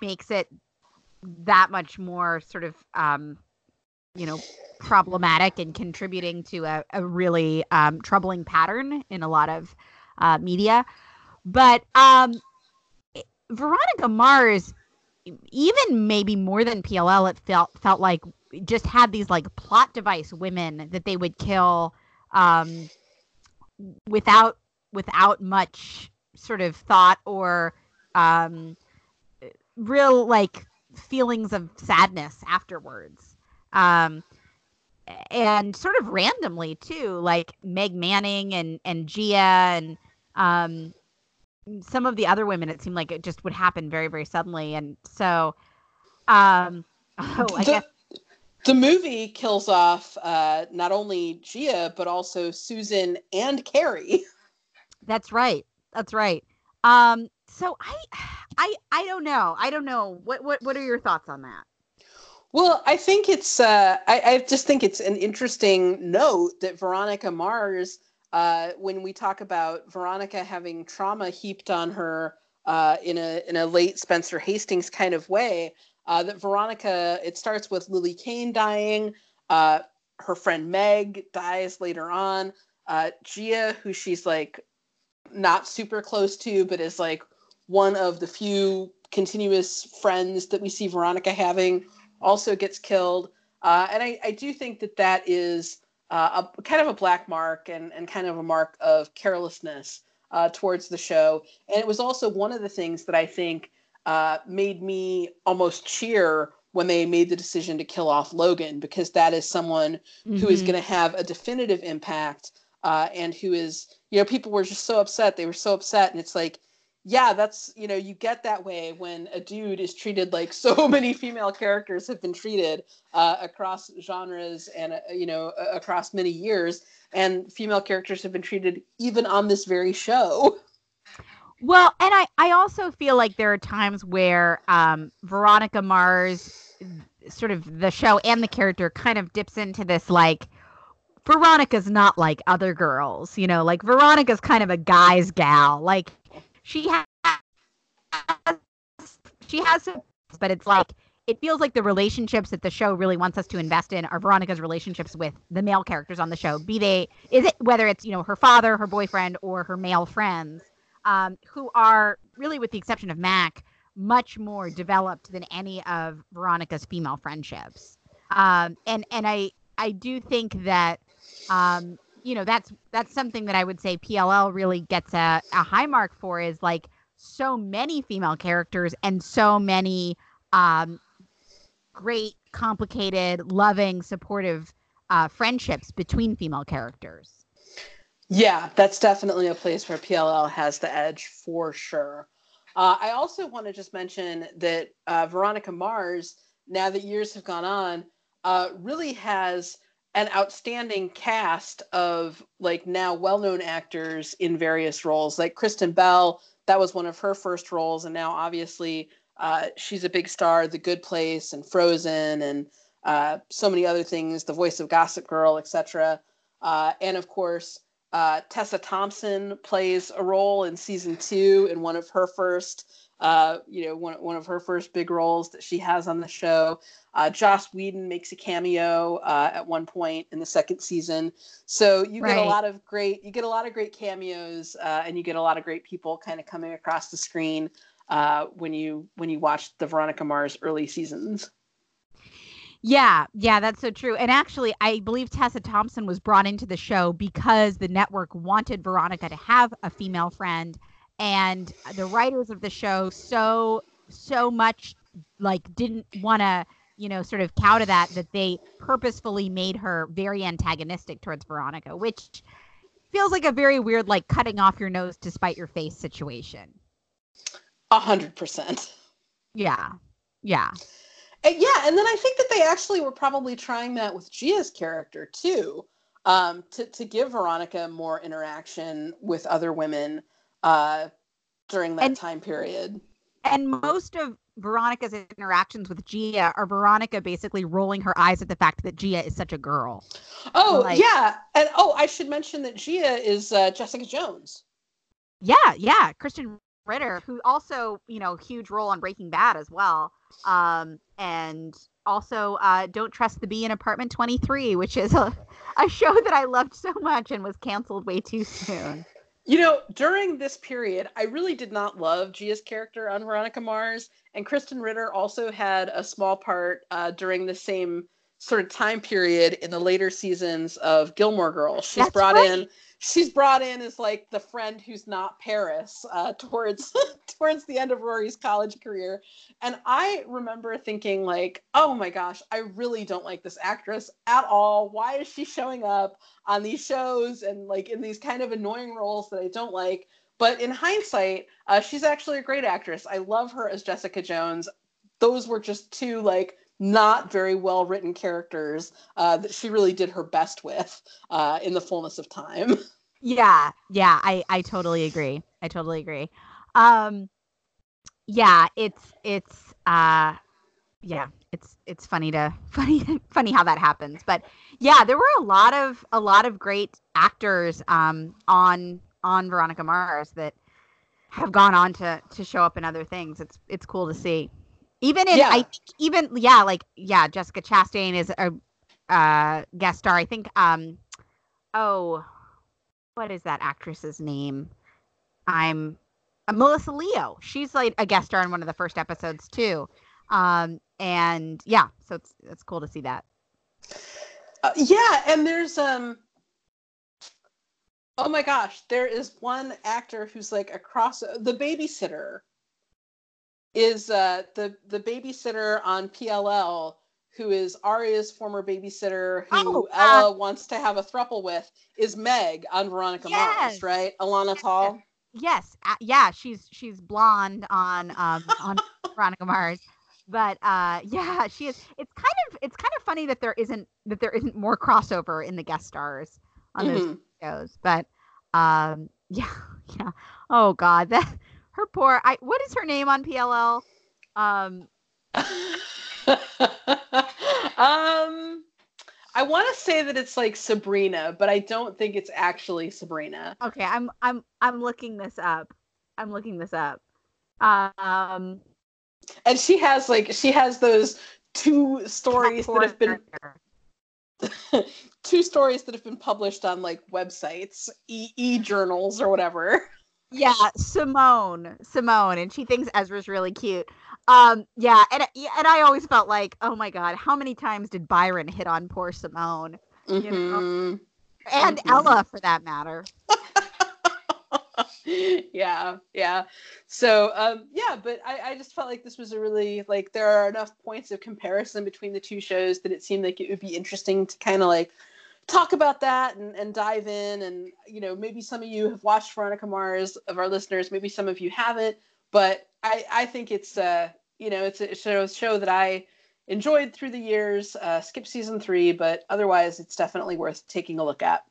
Speaker 2: makes it that much more sort of um, you know problematic and contributing to a, a really um, troubling pattern in a lot of uh, media. But um, Veronica Mars, even maybe more than PLL, it felt felt like just had these like plot device women that they would kill um, without without much sort of thought or um, real like feelings of sadness afterwards. Um, and sort of randomly too, like Meg Manning and and Gia and um, some of the other women, it seemed like it just would happen very, very suddenly. And so, um, oh, I the, guess.
Speaker 1: The movie kills off uh, not only Gia, but also Susan and Carrie.
Speaker 2: That's right. That's right. Um, so I, I, I don't know. I don't know. What, what, what are your thoughts on that?
Speaker 1: Well, I think it's. Uh, I, I just think it's an interesting note that Veronica Mars uh, when we talk about Veronica having trauma heaped on her uh, in a in a late Spencer Hastings kind of way, uh, that Veronica it starts with Lily Kane dying, uh, her friend Meg dies later on, uh, Gia who she's like not super close to, but is like one of the few continuous friends that we see Veronica having also gets killed, uh, and I, I do think that that is uh, a kind of a black mark and, and kind of a mark of carelessness uh, towards the show. And it was also one of the things that I think uh, made me almost cheer when they made the decision to kill off Logan, because that is someone mm-hmm. who is mm-hmm. going to have a definitive impact uh, and who is, you know, people were just so upset. They were so upset. And it's like, yeah, that's you know you get that way when a dude is treated like so many female characters have been treated uh, across genres and uh, you know across many years, and female characters have been treated even on this very show.
Speaker 2: Well, and I I also feel like there are times where um, Veronica Mars, sort of the show and the character, kind of dips into this like. Veronica's not like other girls, you know, like Veronica's kind of a guy's gal. Like she has she has but it's like it feels like the relationships that the show really wants us to invest in are Veronica's relationships with the male characters on the show. Be they is it whether it's you know her father, her boyfriend, or her male friends, um, who are really, with the exception of Mac, much more developed than any of Veronica's female friendships. Um, and and I I do think that um, you know that's that's something that I would say PLL really gets a, a high mark for is like so many female characters and so many um, great, complicated, loving, supportive uh, friendships between female characters.
Speaker 1: Yeah, that's definitely a place where PLL has the edge for sure. Uh, I also want to just mention that uh, Veronica Mars, now that years have gone on, uh, really has an outstanding cast of like now well-known actors in various roles. Like kristen bell that was one of her first roles and now obviously uh, she's a big star the good place and frozen and uh, so many other things the voice of gossip girl etc uh, and of course uh, tessa thompson plays a role in season two in one of her first uh, you know, one, one of her first big roles that she has on the show. Uh, Joss Whedon makes a cameo uh, at one point in the second season. So you get a lot of great, you get a lot of great cameos, uh, and you get a lot of great people kind of coming across the screen uh, when you when you watch the Veronica Mars early seasons.
Speaker 2: Yeah, yeah, that's so true. And actually, I believe Tessa Thompson was brought into the show because the network wanted Veronica to have a female friend and the writers of the show so so much like didn't want to you know sort of cow to that that they purposefully made her very antagonistic towards veronica which feels like a very weird like cutting off your nose to spite your face situation.
Speaker 1: A hundred percent.
Speaker 2: Yeah. Yeah.
Speaker 1: And yeah and then i think that they actually were probably trying that with gia's character too um, to, to give veronica more interaction with other women uh, during that and, time period.
Speaker 2: And most of Veronica's interactions with Gia are Veronica basically rolling her eyes at the fact that Gia is such a girl.
Speaker 1: Oh like, yeah, and oh, I should mention that Gia is uh, Jessica Jones.
Speaker 2: Yeah, yeah, Krysten Ritter, who also you know huge role on Breaking Bad as well, um, and also uh, Don't Trust the Bee in Apartment Twenty Three, which is a a show that I loved so much and was canceled way too soon.
Speaker 1: You know, during this period, I really did not love Gia's character on Veronica Mars, and Krysten Ritter also had a small part uh, during the same sort of time period in the later seasons of Gilmore Girls. She's That's brought right. in she's brought in as like the friend who's not Paris uh, towards towards the end of Rory's college career, and I remember thinking like, oh my gosh, I really don't like this actress at all. Why is she showing up on these shows and like in these kind of annoying roles that I don't like? But in hindsight, uh, she's actually a great actress. I love her as Jessica Jones. Those were just two like not very well written characters uh, that she really did her best with uh, in the fullness of time.
Speaker 2: Yeah, yeah, I I totally agree. I totally agree. Um, yeah, it's it's uh, yeah, it's it's funny to funny funny how that happens, but yeah, there were a lot of a lot of great actors um on on Veronica Mars that have gone on to to show up in other things. It's it's cool to see even in yeah. I think even yeah like yeah Jessica Chastain is a uh, guest star. I think um oh what is that actress's name? I'm uh, Melissa Leo. She's like a guest star in one of the first episodes too. Um and yeah, so it's it's cool to see that.
Speaker 1: Uh, yeah, and there's um Oh my gosh, there is one actor who's like across the babysitter is uh, the the babysitter on PLL who is Aria's former babysitter who oh, Ella uh, wants to have a thruple with is Meg on Veronica yes. Mars, right? Alona Tal.
Speaker 2: yes, uh, yeah, she's she's blonde on um on Veronica Mars. But uh yeah, she is it's kind of it's kind of funny that there isn't that there isn't more crossover in the guest stars on mm-hmm. those shows. But um yeah, yeah. Oh god, that her poor I what is her name on PLL? Um
Speaker 1: um I want to say that it's like Sabrina, but I don't think it's actually Sabrina.
Speaker 2: Okay, I'm I'm I'm looking this up. I'm looking this up. Um
Speaker 1: and she has like she has those two stories that have been two stories that have been published on like websites, e e journals or whatever.
Speaker 2: Yeah, Simone, Simone, and she thinks Ezra's really cute. Um, yeah, and and I always felt like, oh my god, how many times did Byron hit on poor Simone? Mm-hmm. You know? Mm-hmm. And mm-hmm. Ella, for that matter.
Speaker 1: yeah, yeah. So, um, yeah, but I, I just felt like this was a really like there are enough points of comparison between the two shows that it seemed like it would be interesting to kind of like talk about that and, and dive in and you know maybe some of you have watched veronica mars of our listeners maybe some of you haven't but i i think it's uh you know, it's a show, show that I enjoyed through the years. Uh, skip season three, but otherwise, it's definitely worth taking a look at.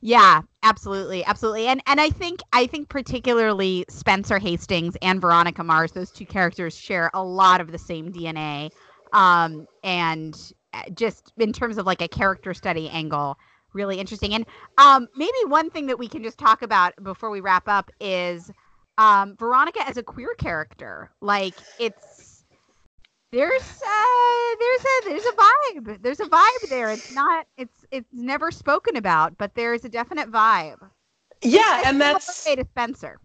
Speaker 2: Yeah, absolutely, absolutely, and and I think I think particularly Spencer Hastings and Veronica Mars, those two characters share a lot of the same DNA, um, and just in terms of like a character study angle, really interesting. And um, maybe one thing that we can just talk about before we wrap up is um, Veronica as a queer character. Like it's there's uh there's a there's a vibe. There's a vibe there. It's not it's it's never spoken about, but there's a definite vibe.
Speaker 1: Yeah, and that's
Speaker 2: way to Spencer.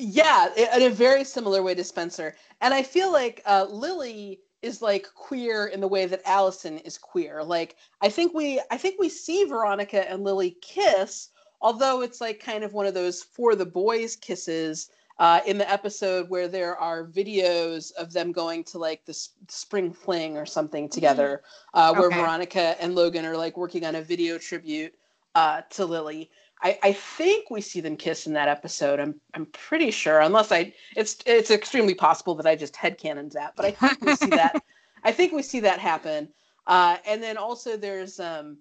Speaker 1: Yeah, in a very similar way to Spencer. And I feel like uh, Lily is like queer in the way that Alison is queer. Like I think we I think we see Veronica and Lily kiss, although it's like kind of one of those for the boys kisses uh, in the episode where there are videos of them going to like the spring fling or something mm-hmm. together, uh, where okay. Veronica and Logan are like working on a video tribute uh, to Lily. I, I think we see them kiss in that episode. I'm I'm pretty sure, unless I it's it's extremely possible that I just headcanoned that, but I think we see that. I think we see that happen. Uh, and then also there's um,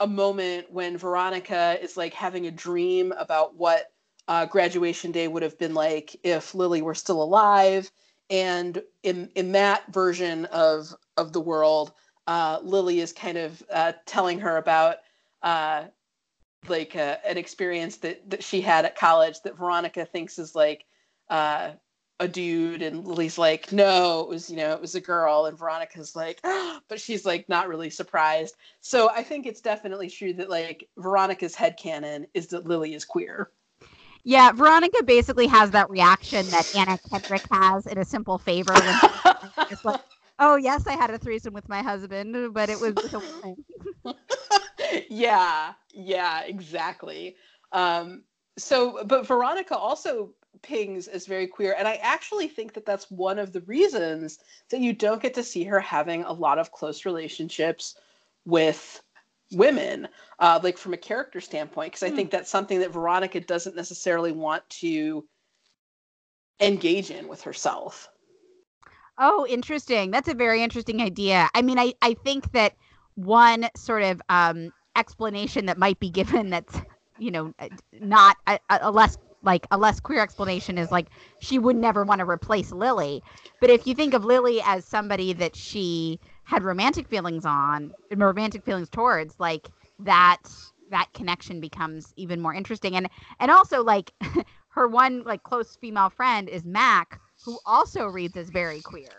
Speaker 1: a moment when Veronica is like having a dream about what uh, graduation day would have been like if Lily were still alive. And in in that version of of the world, uh, Lily is kind of uh, telling her about uh, like uh, an experience that that she had at college that Veronica thinks is like uh, a dude and Lily's like, no, it was, you know, it was a girl. And Veronica's like, oh, but she's like not really surprised. So I think it's definitely true that like Veronica's head canon is that Lily is queer.
Speaker 2: Yeah, Veronica basically has that reaction that Anna Kendrick has in a simple favor. it's like, oh yes, I had a threesome with my husband, but it was with a woman.
Speaker 1: Yeah, yeah, exactly. Um, so, but Veronica also pings as very queer, and I actually think that that's one of the reasons that you don't get to see her having a lot of close relationships with women, uh, like from a character standpoint, because I mm. think that's something that Veronica doesn't necessarily want to engage in with herself.
Speaker 2: Oh, interesting. That's a very interesting idea. I mean, I, I think that one sort of um, explanation that might be given that's, you know, uh, not a, a less like a less queer explanation is like she would never want to replace Lily. But if you think of Lily as somebody that she had romantic feelings on romantic feelings towards like that that connection becomes even more interesting. And and also like her one like close female friend is mac who also reads as very queer.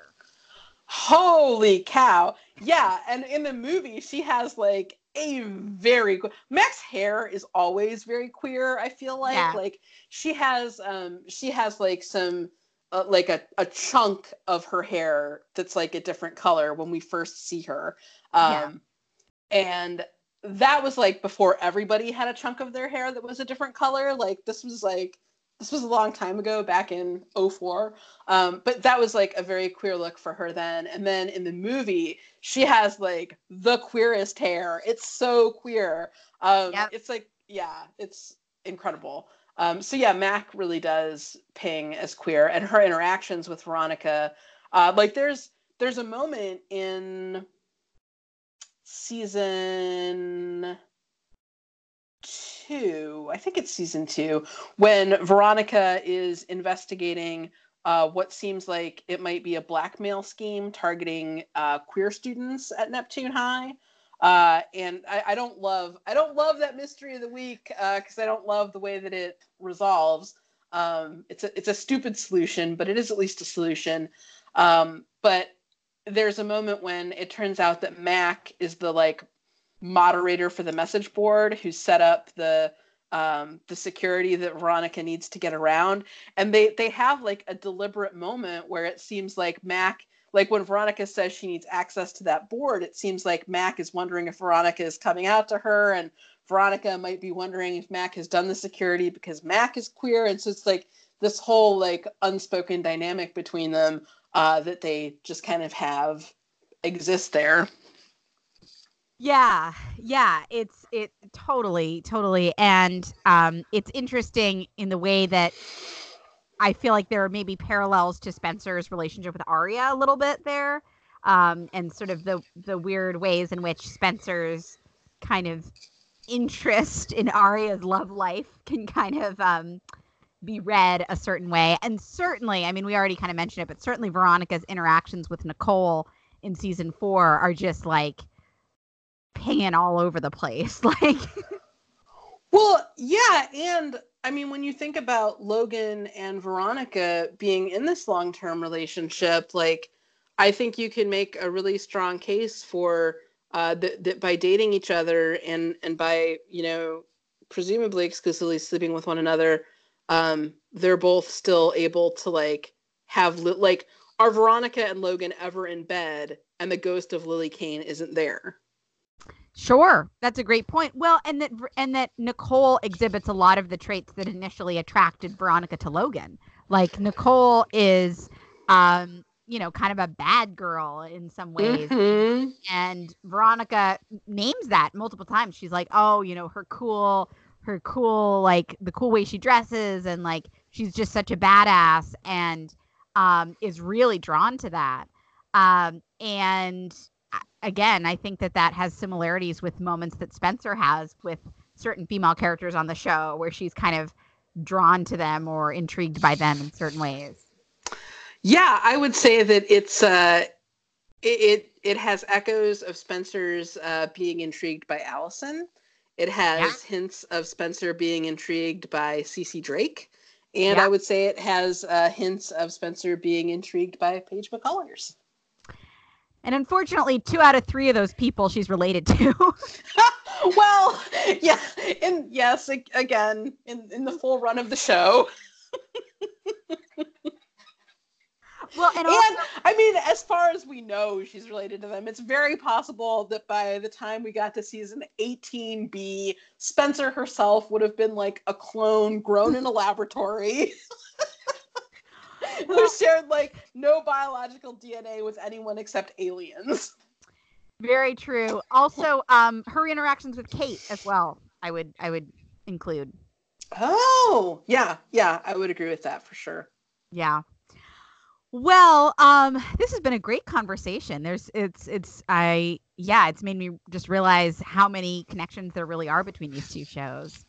Speaker 1: Holy cow. Yeah and in the movie she has like a very Mac's hair is always very queer. I feel like yeah. like she has um she has like some uh, like a, a chunk of her hair that's like a different color when we first see her. Um, yeah. And that was like before everybody had a chunk of their hair that was a different color. Like this was like this was a long time ago back in 04 um, but that was like a very queer look for her then. And then in the movie she has like the queerest hair. It's so queer. Um, yep. it's like yeah it's incredible. Um, so yeah, Mac really does ping as queer, and her interactions with Veronica, uh, like there's there's a moment in season two, I think it's season two, when Veronica is investigating uh, what seems like it might be a blackmail scheme targeting uh, queer students at Neptune High. Uh, and I, I, don't love I don't love that mystery of the week because uh, I don't love the way that it resolves. Um, it's a it's a stupid solution, but it is at least a solution. Um, but there's a moment when it turns out that Mac is the like moderator for the message board who set up the um, the security that Veronica needs to get around, and they they have like a deliberate moment where it seems like Mac like when Veronica says she needs access to that board, it seems like Mac is wondering if Veronica is coming out to her, and Veronica might be wondering if Mac has done the security because Mac is queer, and so it's like this whole like unspoken dynamic between them uh, that they just kind of have exist there.
Speaker 2: Yeah, yeah, it's it totally, totally, and um, it's interesting in the way that I feel like there are maybe parallels to Spencer's relationship with Aria a little bit there, um, and sort of the the weird ways in which Spencer's kind of interest in Aria's love life can kind of um, be read a certain way. And certainly, I mean, we already kind of mentioned it, but certainly Veronica's interactions with Nicole in season four are just like pinging all over the place. Like,
Speaker 1: well, yeah. And I mean, when you think about Logan and Veronica being in this long term relationship, like, I think you can make a really strong case for uh, that, by dating each other and, and by, you know, presumably exclusively sleeping with one another, um, they're both still able to like have li- like are Veronica and Logan ever in bed and the ghost of Lily Kane isn't there?
Speaker 2: Sure, that's a great point. Well, and that and that Nicole exhibits a lot of the traits that initially attracted Veronica to Logan. Like Nicole is um you know, kind of a bad girl in some ways. Mm-hmm. And Veronica names that multiple times. She's like, "Oh, you know, her cool her cool like the cool way she dresses and like she's just such a badass and um is really drawn to that um and again i think that that has similarities with moments that spencer has with certain female characters on the show where she's kind of drawn to them or intrigued by them in certain ways
Speaker 1: yeah i would say that it's uh it it, has echoes of spencer's uh being intrigued by alison it has yeah. hints of Spencer being intrigued by Cece Drake. And yeah. I would say it has uh, hints of Spencer being intrigued by Paige McCullers.
Speaker 2: And unfortunately, two out of three of those people she's related to.
Speaker 1: well, yeah, and yes, again, in, in the full run of the show. Well, and, also- and, I mean, as far as we know, she's related to them. It's very possible that by the time we got to season 18B, Spencer herself would have been like a clone grown in a laboratory. who shared like no biological DNA with anyone except aliens.
Speaker 2: Very true. Also, um, her interactions with Kate as well. I would I would include.
Speaker 1: Oh, yeah, yeah, I would agree with that for sure.
Speaker 2: Yeah. Well, um, this has been a great conversation. There's, it's, it's, I, yeah, it's made me just realize how many connections there really are between these two shows.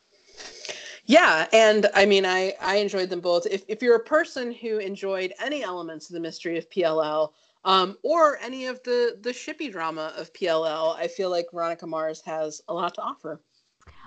Speaker 1: Yeah, and I mean, I I enjoyed them both. If if you're a person who enjoyed any elements of the mystery of PLL, um, or any of the the shippy drama of PLL, I feel like Veronica Mars has a lot to offer.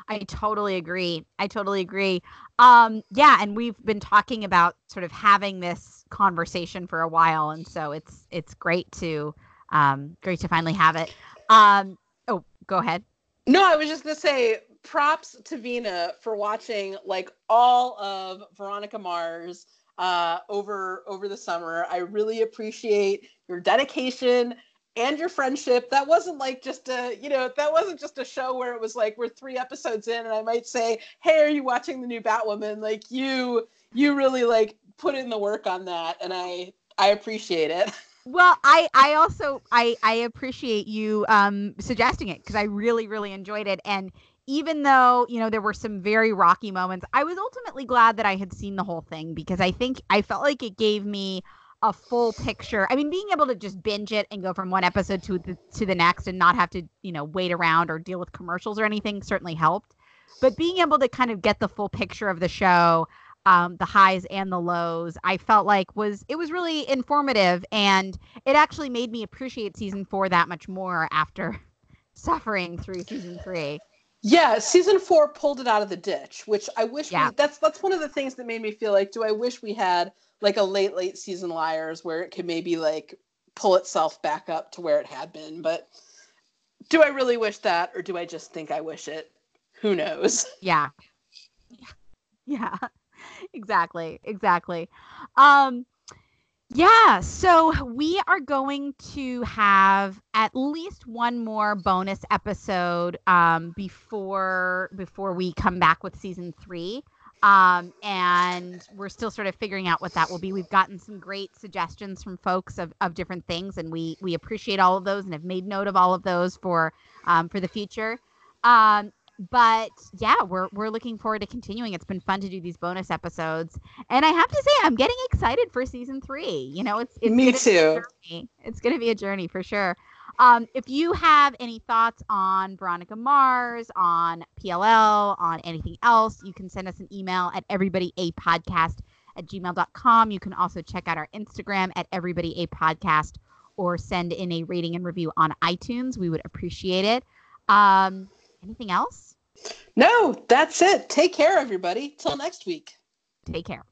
Speaker 2: I totally agree. I totally agree. Um, yeah, and we've been talking about sort of having this conversation for a while, and so it's it's great to um, great to finally have it. Um, oh, go ahead.
Speaker 1: No, I was just gonna say props to Vina for watching like all of Veronica Mars uh, over over the summer. I really appreciate your dedication and your friendship. That wasn't like just a, you know, that wasn't just a show where it was like we're three episodes in and I might say, "Hey, are you watching the new Batwoman?" Like you you really like put in the work on that and I I appreciate it.
Speaker 2: Well, I I also I I appreciate you um suggesting it because I really really enjoyed it and even though, you know, there were some very rocky moments, I was ultimately glad that I had seen the whole thing because I think I felt like it gave me a full picture. I mean, being able to just binge it and go from one episode to the to the next and not have to, you know, wait around or deal with commercials or anything certainly helped. But being able to kind of get the full picture of the show, um, the highs and the lows, I felt like was it was really informative and it actually made me appreciate season four that much more after suffering through season three.
Speaker 1: Yeah, season four pulled it out of the ditch, which I wish.
Speaker 2: Yeah.
Speaker 1: We, that's that's one of the things that made me feel like, do I wish we had like a late late season Liars where it could maybe like pull itself back up to where it had been? But do I really wish that, or do I just think I wish it? Who knows?
Speaker 2: Yeah. Yeah. exactly. Exactly. Um yeah, so we are going to have at least one more bonus episode um, before before we come back with season three, um, and we're still sort of figuring out what that will be. We've gotten some great suggestions from folks of, of different things, and we we appreciate all of those and have made note of all of those for um, for the future. Um, but yeah, we're we're looking forward to continuing. It's been fun to do these bonus episodes, and I have to say, I'm getting excited for season three. You know, it's, it's
Speaker 1: Me too.
Speaker 2: It's going to be a journey for sure. Um, if you have any thoughts on Veronica Mars, on PLL, on anything else, you can send us an email at everybodyapodcast at gmail.com. You can also check out our Instagram at everybodyapodcast or send in a rating and review on iTunes. We would appreciate it. Um, Anything else?
Speaker 1: No, that's it. Take care, everybody. Till next week.
Speaker 2: Take care.